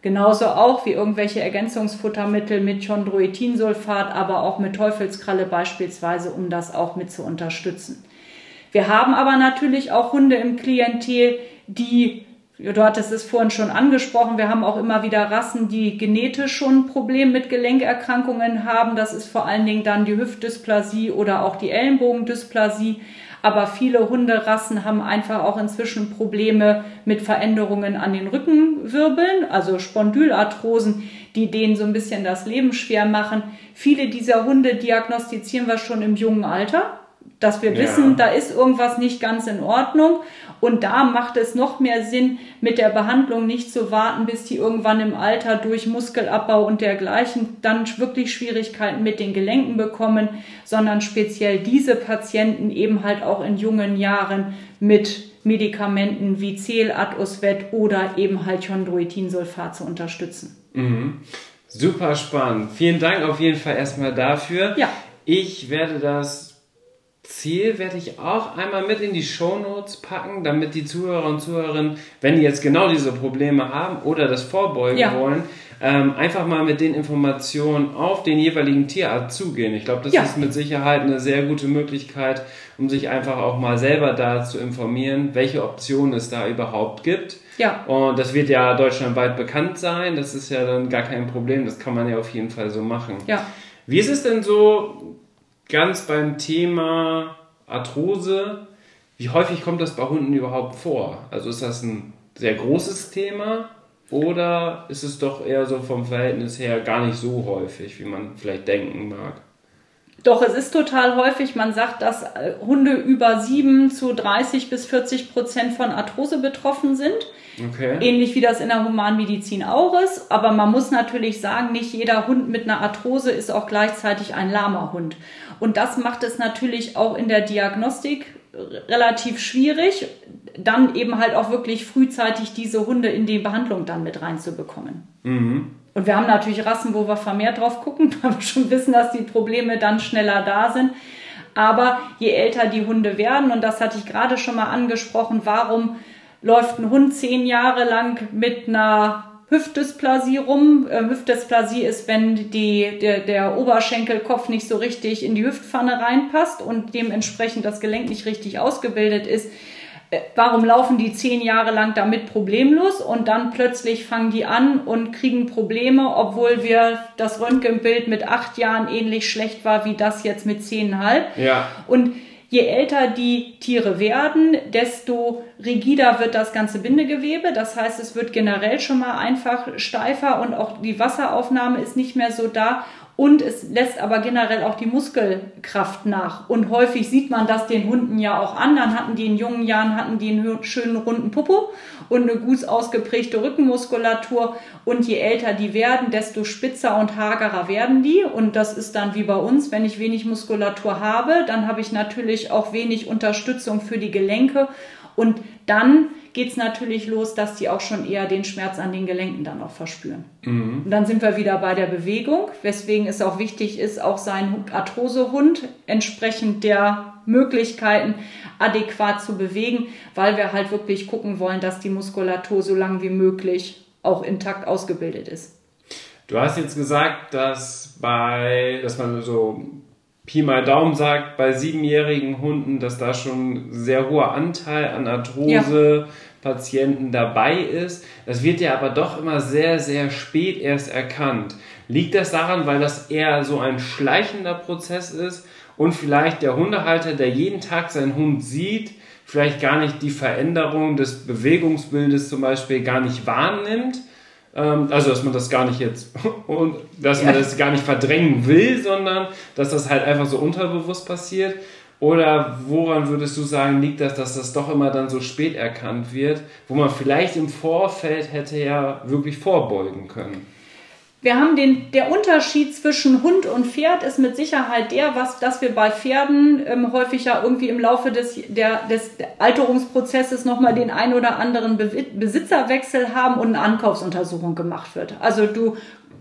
B: Genauso auch wie irgendwelche Ergänzungsfuttermittel mit Chondroitinsulfat, aber auch mit Teufelskralle beispielsweise, um das auch mit zu unterstützen. Wir haben aber natürlich auch Hunde im Klientel, die Du hattest es vorhin schon angesprochen. Wir haben auch immer wieder Rassen, die genetisch schon ein Problem mit Gelenkerkrankungen haben. Das ist vor allen Dingen dann die Hüftdysplasie oder auch die Ellenbogendysplasie. Aber viele Hunderassen haben einfach auch inzwischen Probleme mit Veränderungen an den Rückenwirbeln, also Spondylarthrosen, die denen so ein bisschen das Leben schwer machen. Viele dieser Hunde diagnostizieren wir schon im jungen Alter dass wir ja. wissen, da ist irgendwas nicht ganz in Ordnung. Und da macht es noch mehr Sinn, mit der Behandlung nicht zu warten, bis die irgendwann im Alter durch Muskelabbau und dergleichen dann wirklich Schwierigkeiten mit den Gelenken bekommen, sondern speziell diese Patienten eben halt auch in jungen Jahren mit Medikamenten wie Celatosvet oder eben halt Chondroitinsulfat zu unterstützen.
A: Mhm. Super spannend. Vielen Dank auf jeden Fall erstmal dafür.
B: Ja.
A: Ich werde das Ziel werde ich auch einmal mit in die Show Notes packen, damit die Zuhörer und Zuhörerinnen, wenn die jetzt genau diese Probleme haben oder das vorbeugen ja. wollen, ähm, einfach mal mit den Informationen auf den jeweiligen Tierarzt zugehen. Ich glaube, das ja. ist mit Sicherheit eine sehr gute Möglichkeit, um sich einfach auch mal selber da zu informieren, welche Optionen es da überhaupt gibt.
B: Ja.
A: Und das wird ja deutschlandweit bekannt sein. Das ist ja dann gar kein Problem. Das kann man ja auf jeden Fall so machen.
B: Ja.
A: Wie ist es denn so ganz beim Thema Arthrose, wie häufig kommt das bei Hunden überhaupt vor? Also ist das ein sehr großes Thema oder ist es doch eher so vom Verhältnis her gar nicht so häufig, wie man vielleicht denken mag?
B: Doch, es ist total häufig. Man sagt, dass äh, Hunde über 7 zu 30 bis 40 Prozent von Arthrose betroffen sind.
A: Okay.
B: Ähnlich wie das in der Humanmedizin auch ist. Aber man muss natürlich sagen, nicht jeder Hund mit einer Arthrose ist auch gleichzeitig ein lahmer Hund. Und das macht es natürlich auch in der Diagnostik relativ schwierig, dann eben halt auch wirklich frühzeitig diese Hunde in die Behandlung dann mit reinzubekommen.
A: Mhm.
B: Und wir haben natürlich Rassen, wo wir vermehrt drauf gucken, weil wir schon wissen, dass die Probleme dann schneller da sind. Aber je älter die Hunde werden, und das hatte ich gerade schon mal angesprochen, warum läuft ein Hund zehn Jahre lang mit einer Hüftdysplasie rum. Äh, Hüftdysplasie ist, wenn die, der, der Oberschenkelkopf nicht so richtig in die Hüftpfanne reinpasst und dementsprechend das Gelenk nicht richtig ausgebildet ist. Äh, warum laufen die zehn Jahre lang damit problemlos und dann plötzlich fangen die an und kriegen Probleme, obwohl wir das Röntgenbild mit acht Jahren ähnlich schlecht war wie das jetzt mit zehnhalb.
A: Ja.
B: Und Je älter die Tiere werden, desto rigider wird das ganze Bindegewebe. Das heißt, es wird generell schon mal einfach steifer und auch die Wasseraufnahme ist nicht mehr so da. und es lässt aber generell auch die Muskelkraft nach. Und häufig sieht man das den Hunden ja auch an. Dann hatten die in jungen Jahren hatten die einen schönen runden Popo und eine gut ausgeprägte Rückenmuskulatur. Und je älter die werden, desto spitzer und hagerer werden die. Und das ist dann wie bei uns, wenn ich wenig Muskulatur habe, dann habe ich natürlich auch wenig Unterstützung für die Gelenke. Und dann geht es natürlich los, dass die auch schon eher den Schmerz an den Gelenken dann auch verspüren. Mhm. Und dann sind wir wieder bei der Bewegung, weswegen es auch wichtig ist, auch seinen Arthrosehund entsprechend der Möglichkeiten adäquat zu bewegen, weil wir halt wirklich gucken wollen, dass die Muskulatur so lange wie möglich auch intakt ausgebildet ist.
A: Du hast jetzt gesagt, dass bei, dass man so Pi mal Daumen sagt, bei siebenjährigen Hunden, dass da schon sehr hoher Anteil an Arthrose, ja. Patienten dabei ist. Das wird ja aber doch immer sehr, sehr spät erst erkannt. Liegt das daran, weil das eher so ein schleichender Prozess ist und vielleicht der Hundehalter, der jeden Tag seinen Hund sieht, vielleicht gar nicht die Veränderung des Bewegungsbildes zum Beispiel gar nicht wahrnimmt? Ähm, also, dass man das gar nicht jetzt und dass man das gar nicht verdrängen will, sondern dass das halt einfach so unterbewusst passiert. Oder woran würdest du sagen, liegt das, dass das doch immer dann so spät erkannt wird, wo man vielleicht im Vorfeld hätte ja wirklich vorbeugen können?
B: Wir haben den, der Unterschied zwischen Hund und Pferd ist mit Sicherheit der, was, dass wir bei Pferden ähm, häufig ja irgendwie im Laufe des, der, des Alterungsprozesses nochmal den ein oder anderen Be Besitzerwechsel haben und eine Ankaufsuntersuchung gemacht wird. Also du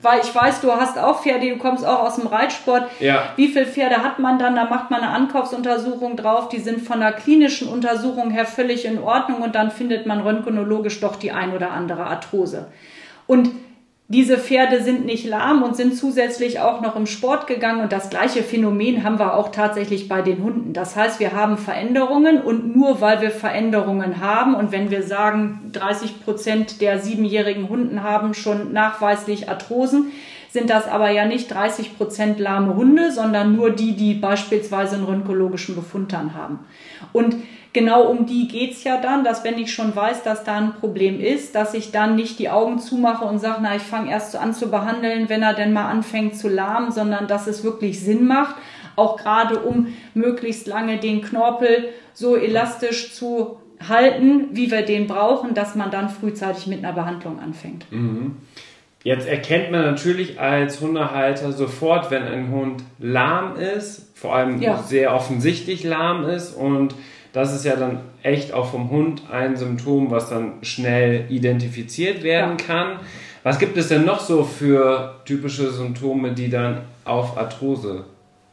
B: weil ich weiß, du hast auch Pferde, du kommst auch aus dem Reitsport.
A: Ja.
B: Wie viele Pferde hat man dann? Da macht man eine Ankaufsuntersuchung drauf. Die sind von der klinischen Untersuchung her völlig in Ordnung und dann findet man röntgenologisch doch die ein oder andere Arthrose. Und diese Pferde sind nicht lahm und sind zusätzlich auch noch im Sport gegangen und das gleiche Phänomen haben wir auch tatsächlich bei den Hunden. Das heißt, wir haben Veränderungen und nur weil wir Veränderungen haben und wenn wir sagen, 30 Prozent der siebenjährigen Hunden haben schon nachweislich Arthrosen, sind das aber ja nicht 30 Prozent lahme Hunde, sondern nur die, die beispielsweise einen röntgenologischen Befund haben. Und genau um die geht es ja dann, dass wenn ich schon weiß, dass da ein Problem ist, dass ich dann nicht die Augen zumache und sage, na, ich fange erst an zu behandeln, wenn er denn mal anfängt zu lahmen, sondern dass es wirklich Sinn macht, auch gerade um möglichst lange den Knorpel so elastisch zu halten, wie wir den brauchen, dass man dann frühzeitig mit einer Behandlung anfängt.
A: Mhm. Jetzt erkennt man natürlich als Hundehalter sofort, wenn ein Hund lahm ist, vor allem ja. sehr offensichtlich lahm ist und das ist ja dann echt auch vom Hund ein Symptom, was dann schnell identifiziert werden ja. kann. Was gibt es denn noch so für typische Symptome, die dann auf Arthrose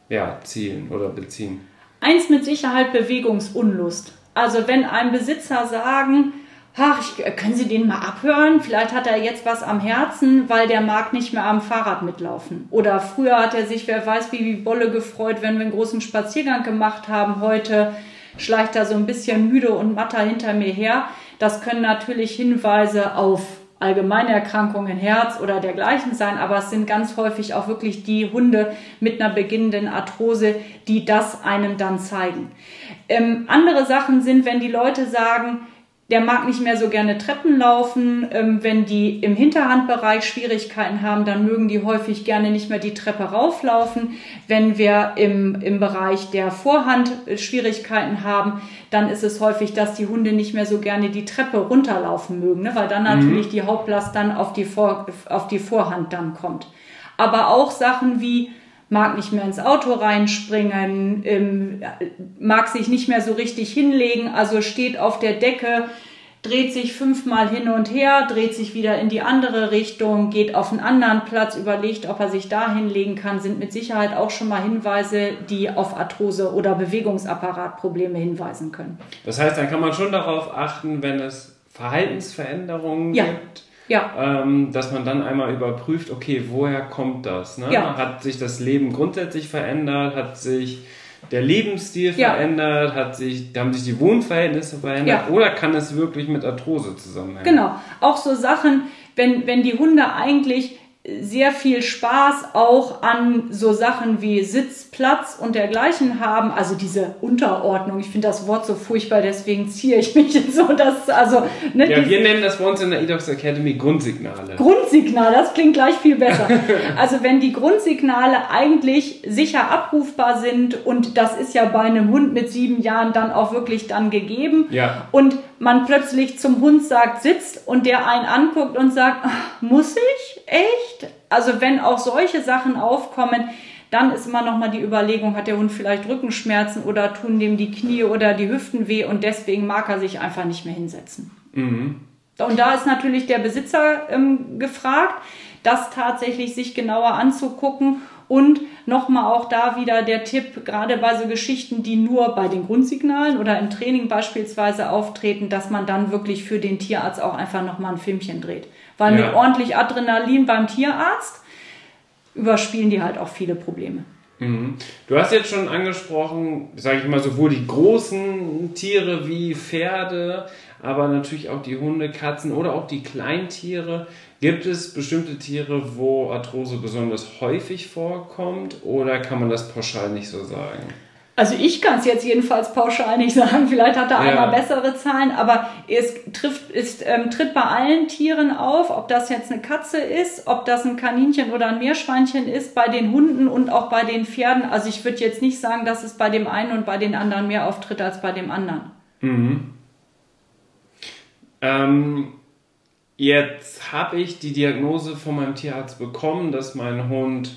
A: ja, zielen oder beziehen?
B: Eins mit Sicherheit Bewegungsunlust. Also wenn ein Besitzer sagen, ach, ich, können Sie den mal abhören? Vielleicht hat er jetzt was am Herzen, weil der mag nicht mehr am Fahrrad mitlaufen. Oder früher hat er sich, wer weiß, wie wie Bolle gefreut, wenn wir einen großen Spaziergang gemacht haben. Heute schleicht da so ein bisschen müde und matter hinter mir her. Das können natürlich Hinweise auf allgemeine Erkrankungen, Herz oder dergleichen sein, aber es sind ganz häufig auch wirklich die Hunde mit einer beginnenden Arthrose, die das einem dann zeigen. Ähm, andere Sachen sind, wenn die Leute sagen, der mag nicht mehr so gerne Treppen laufen. Ähm, wenn die im Hinterhandbereich Schwierigkeiten haben, dann mögen die häufig gerne nicht mehr die Treppe rauflaufen. Wenn wir im, im Bereich der Vorhand äh, Schwierigkeiten haben, dann ist es häufig, dass die Hunde nicht mehr so gerne die Treppe runterlaufen mögen, ne? weil dann mhm. natürlich die Hauptlast dann auf die, Vor auf die Vorhand dann kommt. Aber auch Sachen wie mag nicht mehr ins Auto reinspringen, ähm, mag sich nicht mehr so richtig hinlegen, also steht auf der Decke, dreht sich fünfmal hin und her, dreht sich wieder in die andere Richtung, geht auf einen anderen Platz, überlegt, ob er sich da hinlegen kann, sind mit Sicherheit auch schon mal Hinweise, die auf Arthrose oder Bewegungsapparatprobleme hinweisen können.
A: Das heißt, dann kann man schon darauf achten, wenn es Verhaltensveränderungen
B: ja.
A: gibt,
B: ja.
A: Ähm, dass man dann einmal überprüft, okay, woher kommt das? Ne?
B: Ja.
A: Hat sich das Leben grundsätzlich verändert? Hat sich der Lebensstil ja. verändert? Hat sich, haben sich die Wohnverhältnisse verändert? Oder kann es wirklich mit Arthrose zusammenhängen?
B: Genau. Auch so Sachen, wenn, wenn die Hunde eigentlich sehr viel Spaß auch an so Sachen wie Sitz, Platz und dergleichen haben. Also diese Unterordnung. Ich finde das Wort so furchtbar, deswegen ziehe ich mich so, dass, also,
A: ne, Ja, wir nennen das bei uns in der EDOX Academy Grundsignale.
B: Grundsignal, das klingt gleich viel besser. also wenn die Grundsignale eigentlich sicher abrufbar sind und das ist ja bei einem Hund mit sieben Jahren dann auch wirklich dann gegeben.
A: Ja.
B: Und man plötzlich zum Hund sagt, sitzt und der einen anguckt und sagt, muss ich? Echt? Also wenn auch solche Sachen aufkommen, dann ist immer noch mal die Überlegung, hat der Hund vielleicht Rückenschmerzen oder tun dem die Knie oder die Hüften weh und deswegen mag er sich einfach nicht mehr hinsetzen.
A: Mhm.
B: Und da ist natürlich der Besitzer ähm, gefragt, das tatsächlich sich genauer anzugucken und nochmal auch da wieder der Tipp, gerade bei so Geschichten, die nur bei den Grundsignalen oder im Training beispielsweise auftreten, dass man dann wirklich für den Tierarzt auch einfach nochmal ein Filmchen dreht. Weil ja. mit ordentlich Adrenalin beim Tierarzt überspielen die halt auch viele Probleme.
A: Mhm. Du hast jetzt schon angesprochen, sage ich mal, sowohl die großen Tiere wie Pferde, aber natürlich auch die Hunde, Katzen oder auch die Kleintiere. Gibt es bestimmte Tiere, wo Arthrose besonders häufig vorkommt oder kann man das pauschal nicht so sagen?
B: Also ich kann es jetzt jedenfalls pauschal nicht sagen. Vielleicht hat er ja. einmal bessere Zahlen, aber es trifft, es ähm, tritt bei allen Tieren auf, ob das jetzt eine Katze ist, ob das ein Kaninchen oder ein Meerschweinchen ist, bei den Hunden und auch bei den Pferden. Also ich würde jetzt nicht sagen, dass es bei dem einen und bei den anderen mehr auftritt als bei dem anderen.
A: Mhm. Ähm, Jetzt habe ich die Diagnose von meinem Tierarzt bekommen, dass mein Hund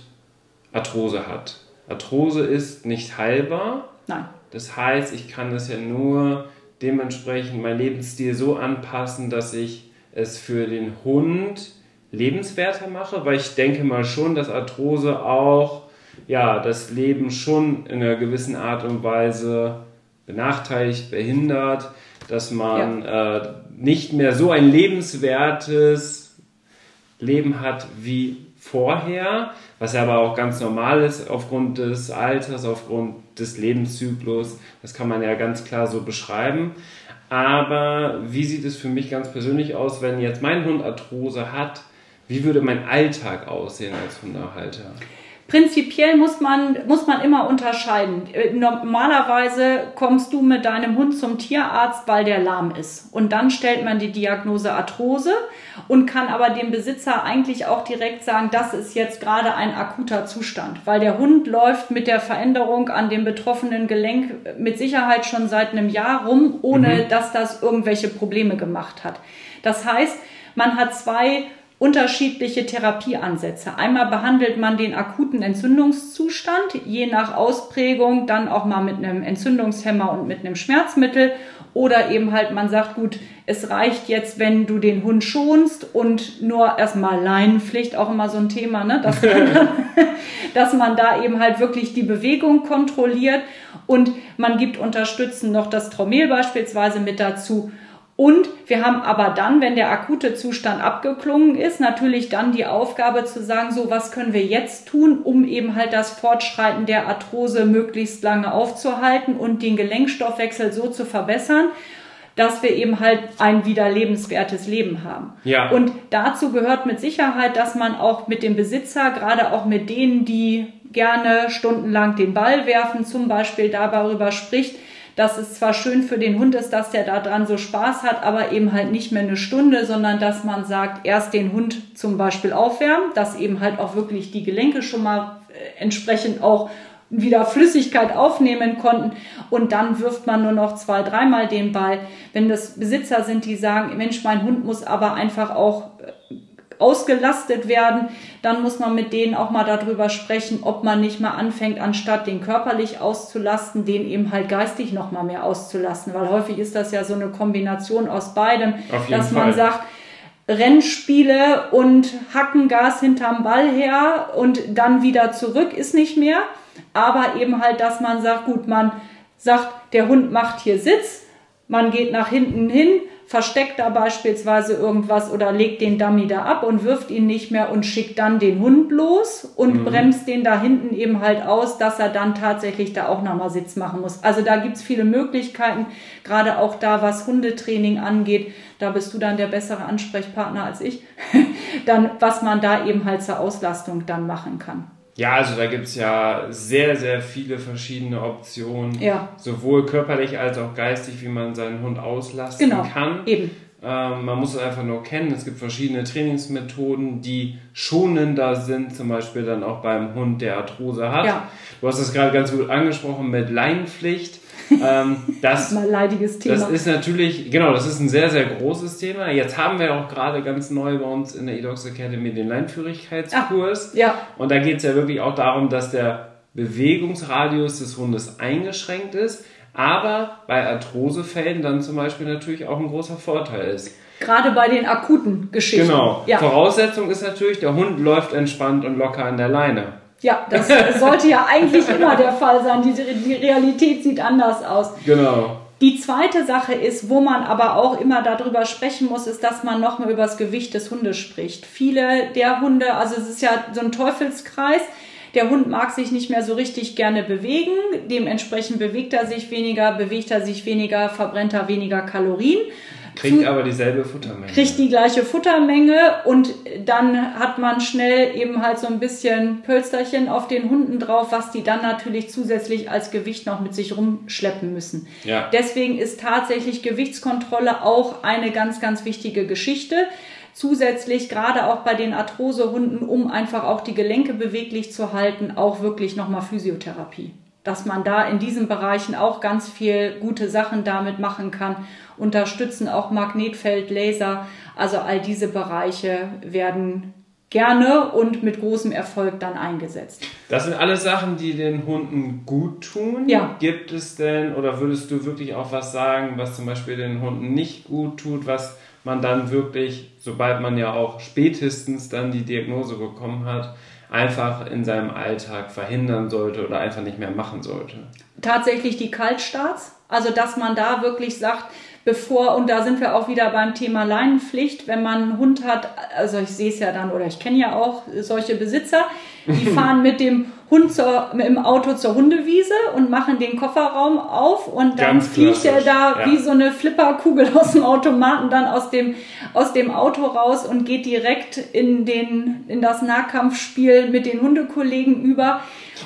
A: Arthrose hat. Arthrose ist nicht heilbar.
B: Nein.
A: Das heißt, ich kann es ja nur dementsprechend mein Lebensstil so anpassen, dass ich es für den Hund lebenswerter mache, weil ich denke mal schon, dass Arthrose auch ja, das Leben schon in einer gewissen Art und Weise benachteiligt, behindert, dass man ja. äh, nicht mehr so ein lebenswertes Leben hat wie vorher, was ja aber auch ganz normal ist aufgrund des Alters, aufgrund des Lebenszyklus. Das kann man ja ganz klar so beschreiben. Aber wie sieht es für mich ganz persönlich aus, wenn jetzt mein Hund Arthrose hat? Wie würde mein Alltag aussehen als Hundehalter?
B: Prinzipiell muss man, muss man immer unterscheiden. Äh, normalerweise kommst du mit deinem Hund zum Tierarzt, weil der lahm ist. Und dann stellt man die Diagnose Arthrose und kann aber dem Besitzer eigentlich auch direkt sagen, das ist jetzt gerade ein akuter Zustand, weil der Hund läuft mit der Veränderung an dem betroffenen Gelenk mit Sicherheit schon seit einem Jahr rum, ohne mhm. dass das irgendwelche Probleme gemacht hat. Das heißt, man hat zwei unterschiedliche Therapieansätze. Einmal behandelt man den akuten Entzündungszustand, je nach Ausprägung dann auch mal mit einem Entzündungshemmer und mit einem Schmerzmittel oder eben halt man sagt, gut, es reicht jetzt, wenn du den Hund schonst und nur erstmal Leinenpflicht, auch immer so ein Thema, ne? dass, dass man da eben halt wirklich die Bewegung kontrolliert und man gibt unterstützend noch das Traumel beispielsweise mit dazu und wir haben aber dann, wenn der akute Zustand abgeklungen ist, natürlich dann die Aufgabe zu sagen, so was können wir jetzt tun, um eben halt das Fortschreiten der Arthrose möglichst lange aufzuhalten und den Gelenkstoffwechsel so zu verbessern, dass wir eben halt ein wieder lebenswertes Leben haben.
A: Ja.
B: Und dazu gehört mit Sicherheit, dass man auch mit dem Besitzer, gerade auch mit denen, die gerne stundenlang den Ball werfen, zum Beispiel darüber spricht, dass es zwar schön für den Hund ist, dass der da dran so Spaß hat, aber eben halt nicht mehr eine Stunde, sondern dass man sagt, erst den Hund zum Beispiel aufwärmen, dass eben halt auch wirklich die Gelenke schon mal äh, entsprechend auch wieder Flüssigkeit aufnehmen konnten und dann wirft man nur noch zwei, dreimal den Ball. Wenn das Besitzer sind, die sagen, Mensch, mein Hund muss aber einfach auch äh, ausgelastet werden, dann muss man mit denen auch mal darüber sprechen, ob man nicht mal anfängt, anstatt den körperlich auszulasten, den eben halt geistig noch mal mehr auszulasten, weil häufig ist das ja so eine Kombination aus beidem, dass Fall. man sagt, Rennspiele und Hackengas hinterm Ball her und dann wieder zurück ist nicht mehr, aber eben halt, dass man sagt, gut, man sagt, der Hund macht hier Sitz, man geht nach hinten hin, versteckt da beispielsweise irgendwas oder legt den Dummy da ab und wirft ihn nicht mehr und schickt dann den Hund los und mhm. bremst den da hinten eben halt aus, dass er dann tatsächlich da auch nochmal Sitz machen muss. Also da gibt's viele Möglichkeiten, gerade auch da, was Hundetraining angeht. Da bist du dann der bessere Ansprechpartner als ich. dann, was man da eben halt zur Auslastung dann machen kann.
A: Ja, also da gibt's ja sehr, sehr viele verschiedene Optionen,
B: ja.
A: sowohl körperlich als auch geistig, wie man seinen Hund auslasten
B: genau,
A: kann.
B: Eben.
A: Ähm, man muss es einfach nur kennen. Es gibt verschiedene Trainingsmethoden, die schonender sind, zum Beispiel dann auch beim Hund, der Arthrose hat.
B: Ja.
A: Du hast es gerade ganz gut angesprochen mit Leinenpflicht. Ähm, das,
B: Mal leidiges Thema.
A: Das ist natürlich, genau, das ist ein sehr, sehr großes Thema. Jetzt haben wir auch gerade ganz neu bei uns in der EDOX Academy den Leinführigkeitskurs.
B: Ah, ja.
A: Und da geht es ja wirklich auch darum, dass der Bewegungsradius des Hundes eingeschränkt ist, aber bei Arthrosefällen dann zum Beispiel natürlich auch ein großer Vorteil ist.
B: Gerade bei den akuten Geschichten.
A: Genau. Ja. Voraussetzung ist natürlich, der Hund läuft entspannt und locker an der Leine.
B: Ja, das sollte ja eigentlich immer der Fall sein. Die, die Realität sieht anders aus.
A: Genau.
B: Die zweite Sache ist, wo man aber auch immer darüber sprechen muss, ist, dass man nochmal über das Gewicht des Hundes spricht. Viele der Hunde, also es ist ja so ein Teufelskreis, der Hund mag sich nicht mehr so richtig gerne bewegen, dementsprechend bewegt er sich weniger, bewegt er sich weniger, verbrennt er weniger Kalorien.
A: Kriegt aber dieselbe Futtermenge.
B: Kriegt die gleiche Futtermenge und dann hat man schnell eben halt so ein bisschen Pölsterchen auf den Hunden drauf, was die dann natürlich zusätzlich als Gewicht noch mit sich rumschleppen müssen.
A: Ja.
B: Deswegen ist tatsächlich Gewichtskontrolle auch eine ganz, ganz wichtige Geschichte zusätzlich gerade auch bei den Arthrosehunden, um einfach auch die Gelenke beweglich zu halten, auch wirklich nochmal Physiotherapie. Dass man da in diesen Bereichen auch ganz viel gute Sachen damit machen kann unterstützen auch Magnetfeld, Laser. Also all diese Bereiche werden gerne und mit großem Erfolg dann eingesetzt.
A: Das sind alles Sachen, die den Hunden gut tun.
B: Ja.
A: Gibt es denn oder würdest du wirklich auch was sagen, was zum Beispiel den Hunden nicht gut tut, was man dann wirklich, sobald man ja auch spätestens dann die Diagnose bekommen hat, einfach in seinem Alltag verhindern sollte oder einfach nicht mehr machen sollte?
B: Tatsächlich die Kaltstarts. Also, dass man da wirklich sagt, bevor, und da sind wir auch wieder beim Thema Leinenpflicht, wenn man einen Hund hat, also ich sehe es ja dann oder ich kenne ja auch solche Besitzer, die fahren mit dem Hund zur, im Auto zur Hundewiese und machen den Kofferraum auf und dann Ganz fliegt er da ja. wie so eine Flipperkugel aus dem Automaten dann aus dem, aus dem Auto raus und geht direkt in, den, in das Nahkampfspiel mit den Hundekollegen über.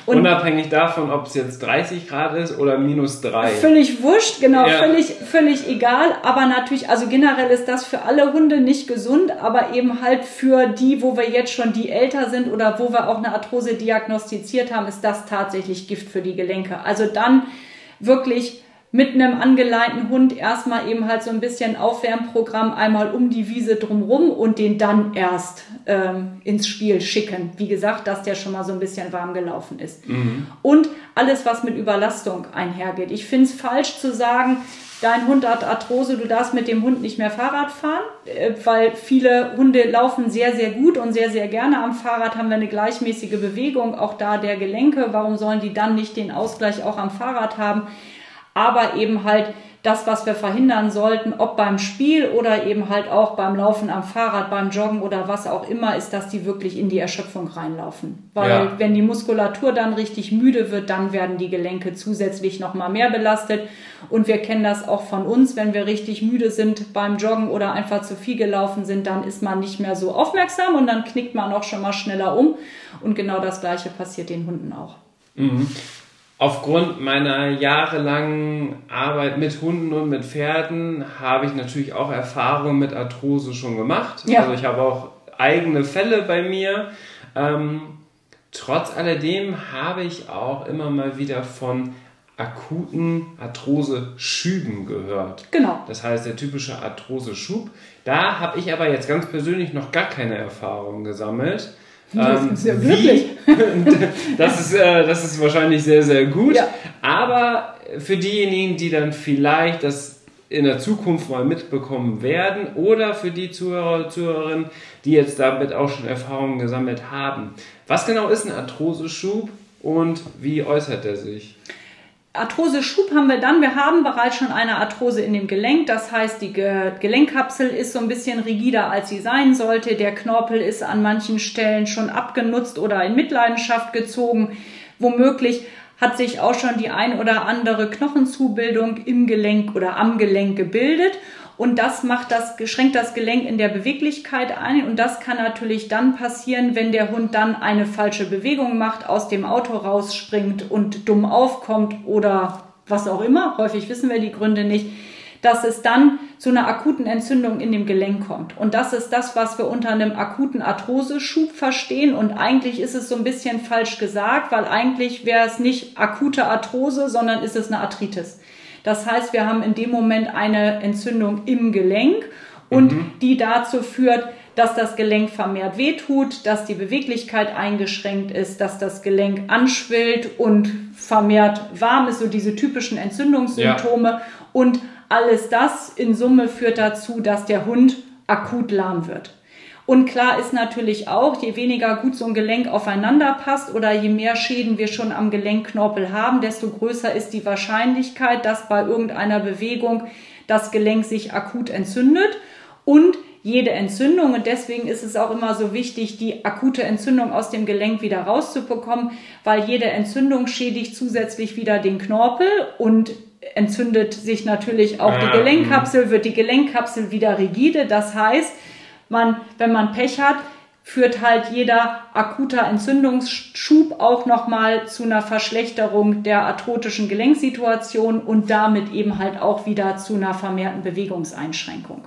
A: Und Unabhängig davon, ob es jetzt 30 Grad ist oder minus 3.
B: Völlig wurscht, genau, ja. völlig, völlig egal. Aber natürlich, also generell ist das für alle Hunde nicht gesund, aber eben halt für die, wo wir jetzt schon die älter sind oder wo wir auch eine Arthrose diagnostiziert haben, ist das tatsächlich Gift für die Gelenke. Also dann wirklich mit einem angeleinten Hund erstmal eben halt so ein bisschen Aufwärmprogramm einmal um die Wiese drumrum und den dann erst ähm, ins Spiel schicken. Wie gesagt, dass der schon mal so ein bisschen warm gelaufen ist.
A: Mhm.
B: Und alles, was mit Überlastung einhergeht. Ich finde es falsch zu sagen, dein Hund hat Arthrose, du darfst mit dem Hund nicht mehr Fahrrad fahren, äh, weil viele Hunde laufen sehr, sehr gut und sehr, sehr gerne am Fahrrad, haben wir eine gleichmäßige Bewegung, auch da der Gelenke. Warum sollen die dann nicht den Ausgleich auch am Fahrrad haben? Aber eben halt das, was wir verhindern sollten, ob beim Spiel oder eben halt auch beim Laufen am Fahrrad, beim Joggen oder was auch immer, ist, dass die wirklich in die Erschöpfung reinlaufen. Weil ja. wenn die Muskulatur dann richtig müde wird, dann werden die Gelenke zusätzlich nochmal mehr belastet. Und wir kennen das auch von uns, wenn wir richtig müde sind beim Joggen oder einfach zu viel gelaufen sind, dann ist man nicht mehr so aufmerksam und dann knickt man auch schon mal schneller um. Und genau das Gleiche passiert den Hunden auch.
A: Mhm aufgrund meiner jahrelangen Arbeit mit Hunden und mit Pferden habe ich natürlich auch Erfahrungen mit Arthrose schon gemacht.
B: Ja.
A: Also ich habe auch eigene Fälle bei mir. Ähm, trotz alledem habe ich auch immer mal wieder von akuten Arthrose-Schüben gehört.
B: Genau.
A: Das heißt, der typische Arthrose-Schub. Da habe ich aber jetzt ganz persönlich noch gar keine Erfahrung gesammelt.
B: Das ähm, ist ja wirklich.
A: das, ist, äh, das ist wahrscheinlich sehr, sehr gut.
B: Ja.
A: Aber für diejenigen, die dann vielleicht das in der Zukunft mal mitbekommen werden oder für die Zuhörer, Zuhörerinnen, die jetzt damit auch schon Erfahrungen gesammelt haben. Was genau ist ein Arthroseschub und wie äußert er sich?
B: Arthrose-Schub haben wir dann. Wir haben bereits schon eine Arthrose in dem Gelenk. Das heißt, die Gelenkkapsel ist so ein bisschen rigider, als sie sein sollte. Der Knorpel ist an manchen Stellen schon abgenutzt oder in Mitleidenschaft gezogen. Womöglich hat sich auch schon die ein oder andere Knochenzubildung im Gelenk oder am Gelenk gebildet. Und das macht das, schränkt das Gelenk in der Beweglichkeit ein. Und das kann natürlich dann passieren, wenn der Hund dann eine falsche Bewegung macht, aus dem Auto rausspringt und dumm aufkommt oder was auch immer. Häufig wissen wir die Gründe nicht dass es dann zu einer akuten Entzündung in dem Gelenk kommt. Und das ist das, was wir unter einem akuten Arthroseschub verstehen. Und eigentlich ist es so ein bisschen falsch gesagt, weil eigentlich wäre es nicht akute Arthrose, sondern ist es eine Arthritis. Das heißt, wir haben in dem Moment eine Entzündung im Gelenk und mhm. die dazu führt, dass das Gelenk vermehrt wehtut, dass die Beweglichkeit eingeschränkt ist, dass das Gelenk anschwillt und vermehrt warm ist, so diese typischen Entzündungssymptome. Ja. Und alles das in Summe führt dazu, dass der Hund akut lahm wird. Und klar ist natürlich auch, je weniger gut so ein Gelenk aufeinander passt oder je mehr Schäden wir schon am Gelenkknorpel haben, desto größer ist die Wahrscheinlichkeit, dass bei irgendeiner Bewegung das Gelenk sich akut entzündet. Und jede Entzündung, und deswegen ist es auch immer so wichtig, die akute Entzündung aus dem Gelenk wieder rauszubekommen, weil jede Entzündung schädigt zusätzlich wieder den Knorpel und entzündet sich natürlich auch die ah, Gelenkkapsel, wird die Gelenkkapsel wieder rigide. Das heißt, man, wenn man Pech hat, führt halt jeder akuter Entzündungsschub auch nochmal zu einer Verschlechterung der arthrotischen Gelenksituation und damit eben halt auch wieder zu einer vermehrten Bewegungseinschränkung.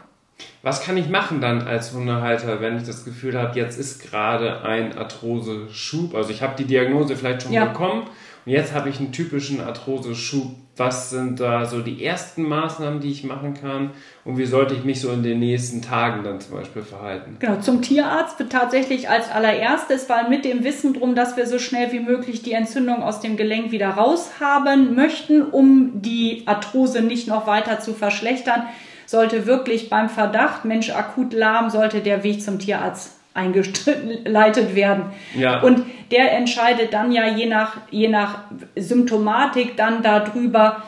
A: Was kann ich machen dann als Hundehalter, wenn ich das Gefühl habe, jetzt ist gerade ein Arthrose-Schub? Also ich habe die Diagnose vielleicht schon ja. bekommen jetzt habe ich einen typischen Arthrose-Schub. Was sind da so die ersten Maßnahmen, die ich machen kann? Und wie sollte ich mich so in den nächsten Tagen dann zum Beispiel verhalten?
B: Genau, zum Tierarzt tatsächlich als allererstes, weil mit dem Wissen drum, dass wir so schnell wie möglich die Entzündung aus dem Gelenk wieder raushaben möchten, um die Arthrose nicht noch weiter zu verschlechtern, sollte wirklich beim Verdacht, Mensch, akut lahm, sollte der Weg zum Tierarzt eingeleitet werden. Ja. Und der entscheidet dann ja je nach, je nach Symptomatik dann darüber,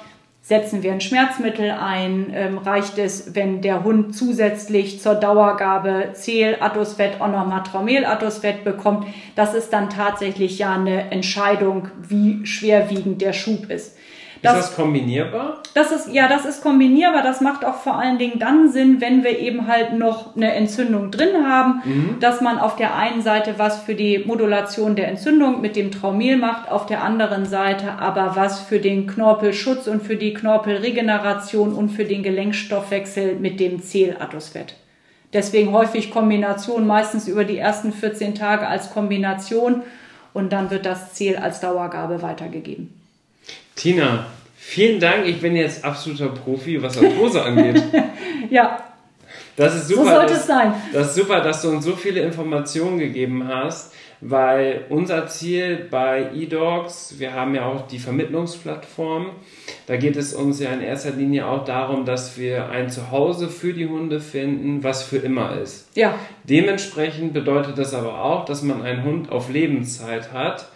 B: setzen wir ein Schmerzmittel ein, ähm, reicht es, wenn der Hund zusätzlich zur Dauergabe Zähl, Atosfett, auch nochmal Traumel, Atosfett bekommt. Das ist dann tatsächlich ja eine Entscheidung, wie schwerwiegend der Schub ist.
A: Das, ist das kombinierbar?
B: Das ist, ja, das ist kombinierbar. Das macht auch vor allen Dingen dann Sinn, wenn wir eben halt noch eine Entzündung drin haben, mhm. dass man auf der einen Seite was für die Modulation der Entzündung mit dem Traumel macht, auf der anderen Seite aber was für den Knorpelschutz und für die Knorpelregeneration und für den Gelenkstoffwechsel mit dem Zählatosfett. Deswegen häufig Kombination, meistens über die ersten 14 Tage als Kombination und dann wird das Zähl als Dauergabe weitergegeben.
A: Tina, vielen Dank. Ich bin jetzt absoluter Profi, was Arthrose angeht.
B: ja.
A: Das ist super. So sollte dass, es sein. Das ist super, dass du uns so viele Informationen gegeben hast, weil unser Ziel bei eDogs, wir haben ja auch die Vermittlungsplattform, da geht es uns ja in erster Linie auch darum, dass wir ein Zuhause für die Hunde finden, was für immer ist. Ja. Dementsprechend bedeutet das aber auch, dass man einen Hund auf Lebenszeit hat,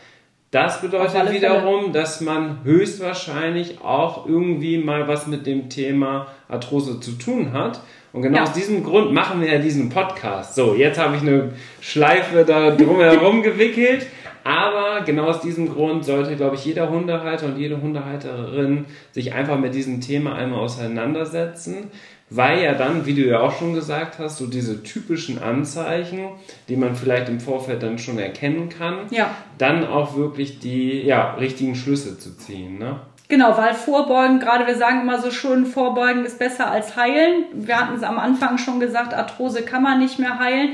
A: das bedeutet wiederum, Fälle. dass man höchstwahrscheinlich auch irgendwie mal was mit dem Thema Arthrose zu tun hat. Und genau ja. aus diesem Grund machen wir ja diesen Podcast. So, jetzt habe ich eine Schleife da drumherum gewickelt. Aber genau aus diesem Grund sollte, glaube ich, jeder Hundehalter und jede Hundehalterin sich einfach mit diesem Thema einmal auseinandersetzen weil ja dann, wie du ja auch schon gesagt hast, so diese typischen Anzeichen, die man vielleicht im Vorfeld dann schon erkennen kann, ja. dann auch wirklich die ja, richtigen Schlüsse zu ziehen. Ne?
B: Genau, weil Vorbeugen, gerade wir sagen immer so schön, Vorbeugen ist besser als heilen. Wir hatten es am Anfang schon gesagt, Arthrose kann man nicht mehr heilen.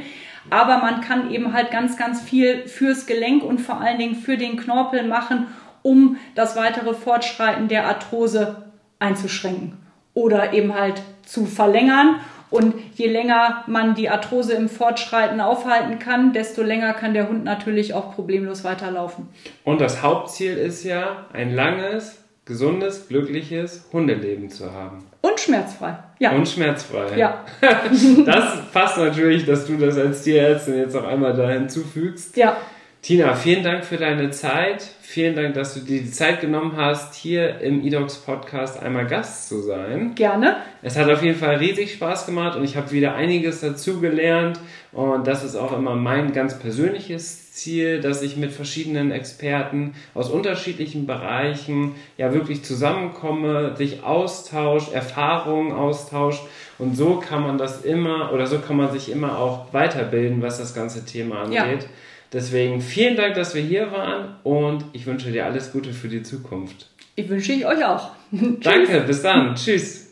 B: Aber man kann eben halt ganz, ganz viel fürs Gelenk und vor allen Dingen für den Knorpel machen, um das weitere Fortschreiten der Arthrose einzuschränken oder eben halt zu verlängern. Und je länger man die Arthrose im Fortschreiten aufhalten kann, desto länger kann der Hund natürlich auch problemlos weiterlaufen.
A: Und das Hauptziel ist ja, ein langes, gesundes, glückliches Hundeleben zu haben.
B: Und schmerzfrei.
A: Ja. Und schmerzfrei. Ja. das passt natürlich, dass du das als Tierärztin jetzt auch einmal da hinzufügst. Ja. Tina, vielen Dank für deine Zeit, Vielen Dank, dass du dir die Zeit genommen hast, hier im eDocs Podcast einmal Gast zu sein.
B: Gerne.
A: Es hat auf jeden Fall riesig Spaß gemacht und ich habe wieder einiges dazu gelernt. Und das ist auch immer mein ganz persönliches Ziel, dass ich mit verschiedenen Experten aus unterschiedlichen Bereichen ja wirklich zusammenkomme, sich austauscht, Erfahrungen austauscht und so kann man das immer oder so kann man sich immer auch weiterbilden, was das ganze Thema angeht. Ja. Deswegen vielen Dank, dass wir hier waren und ich wünsche dir alles Gute für die Zukunft.
B: Ich wünsche ich euch auch.
A: Danke, bis dann. Tschüss.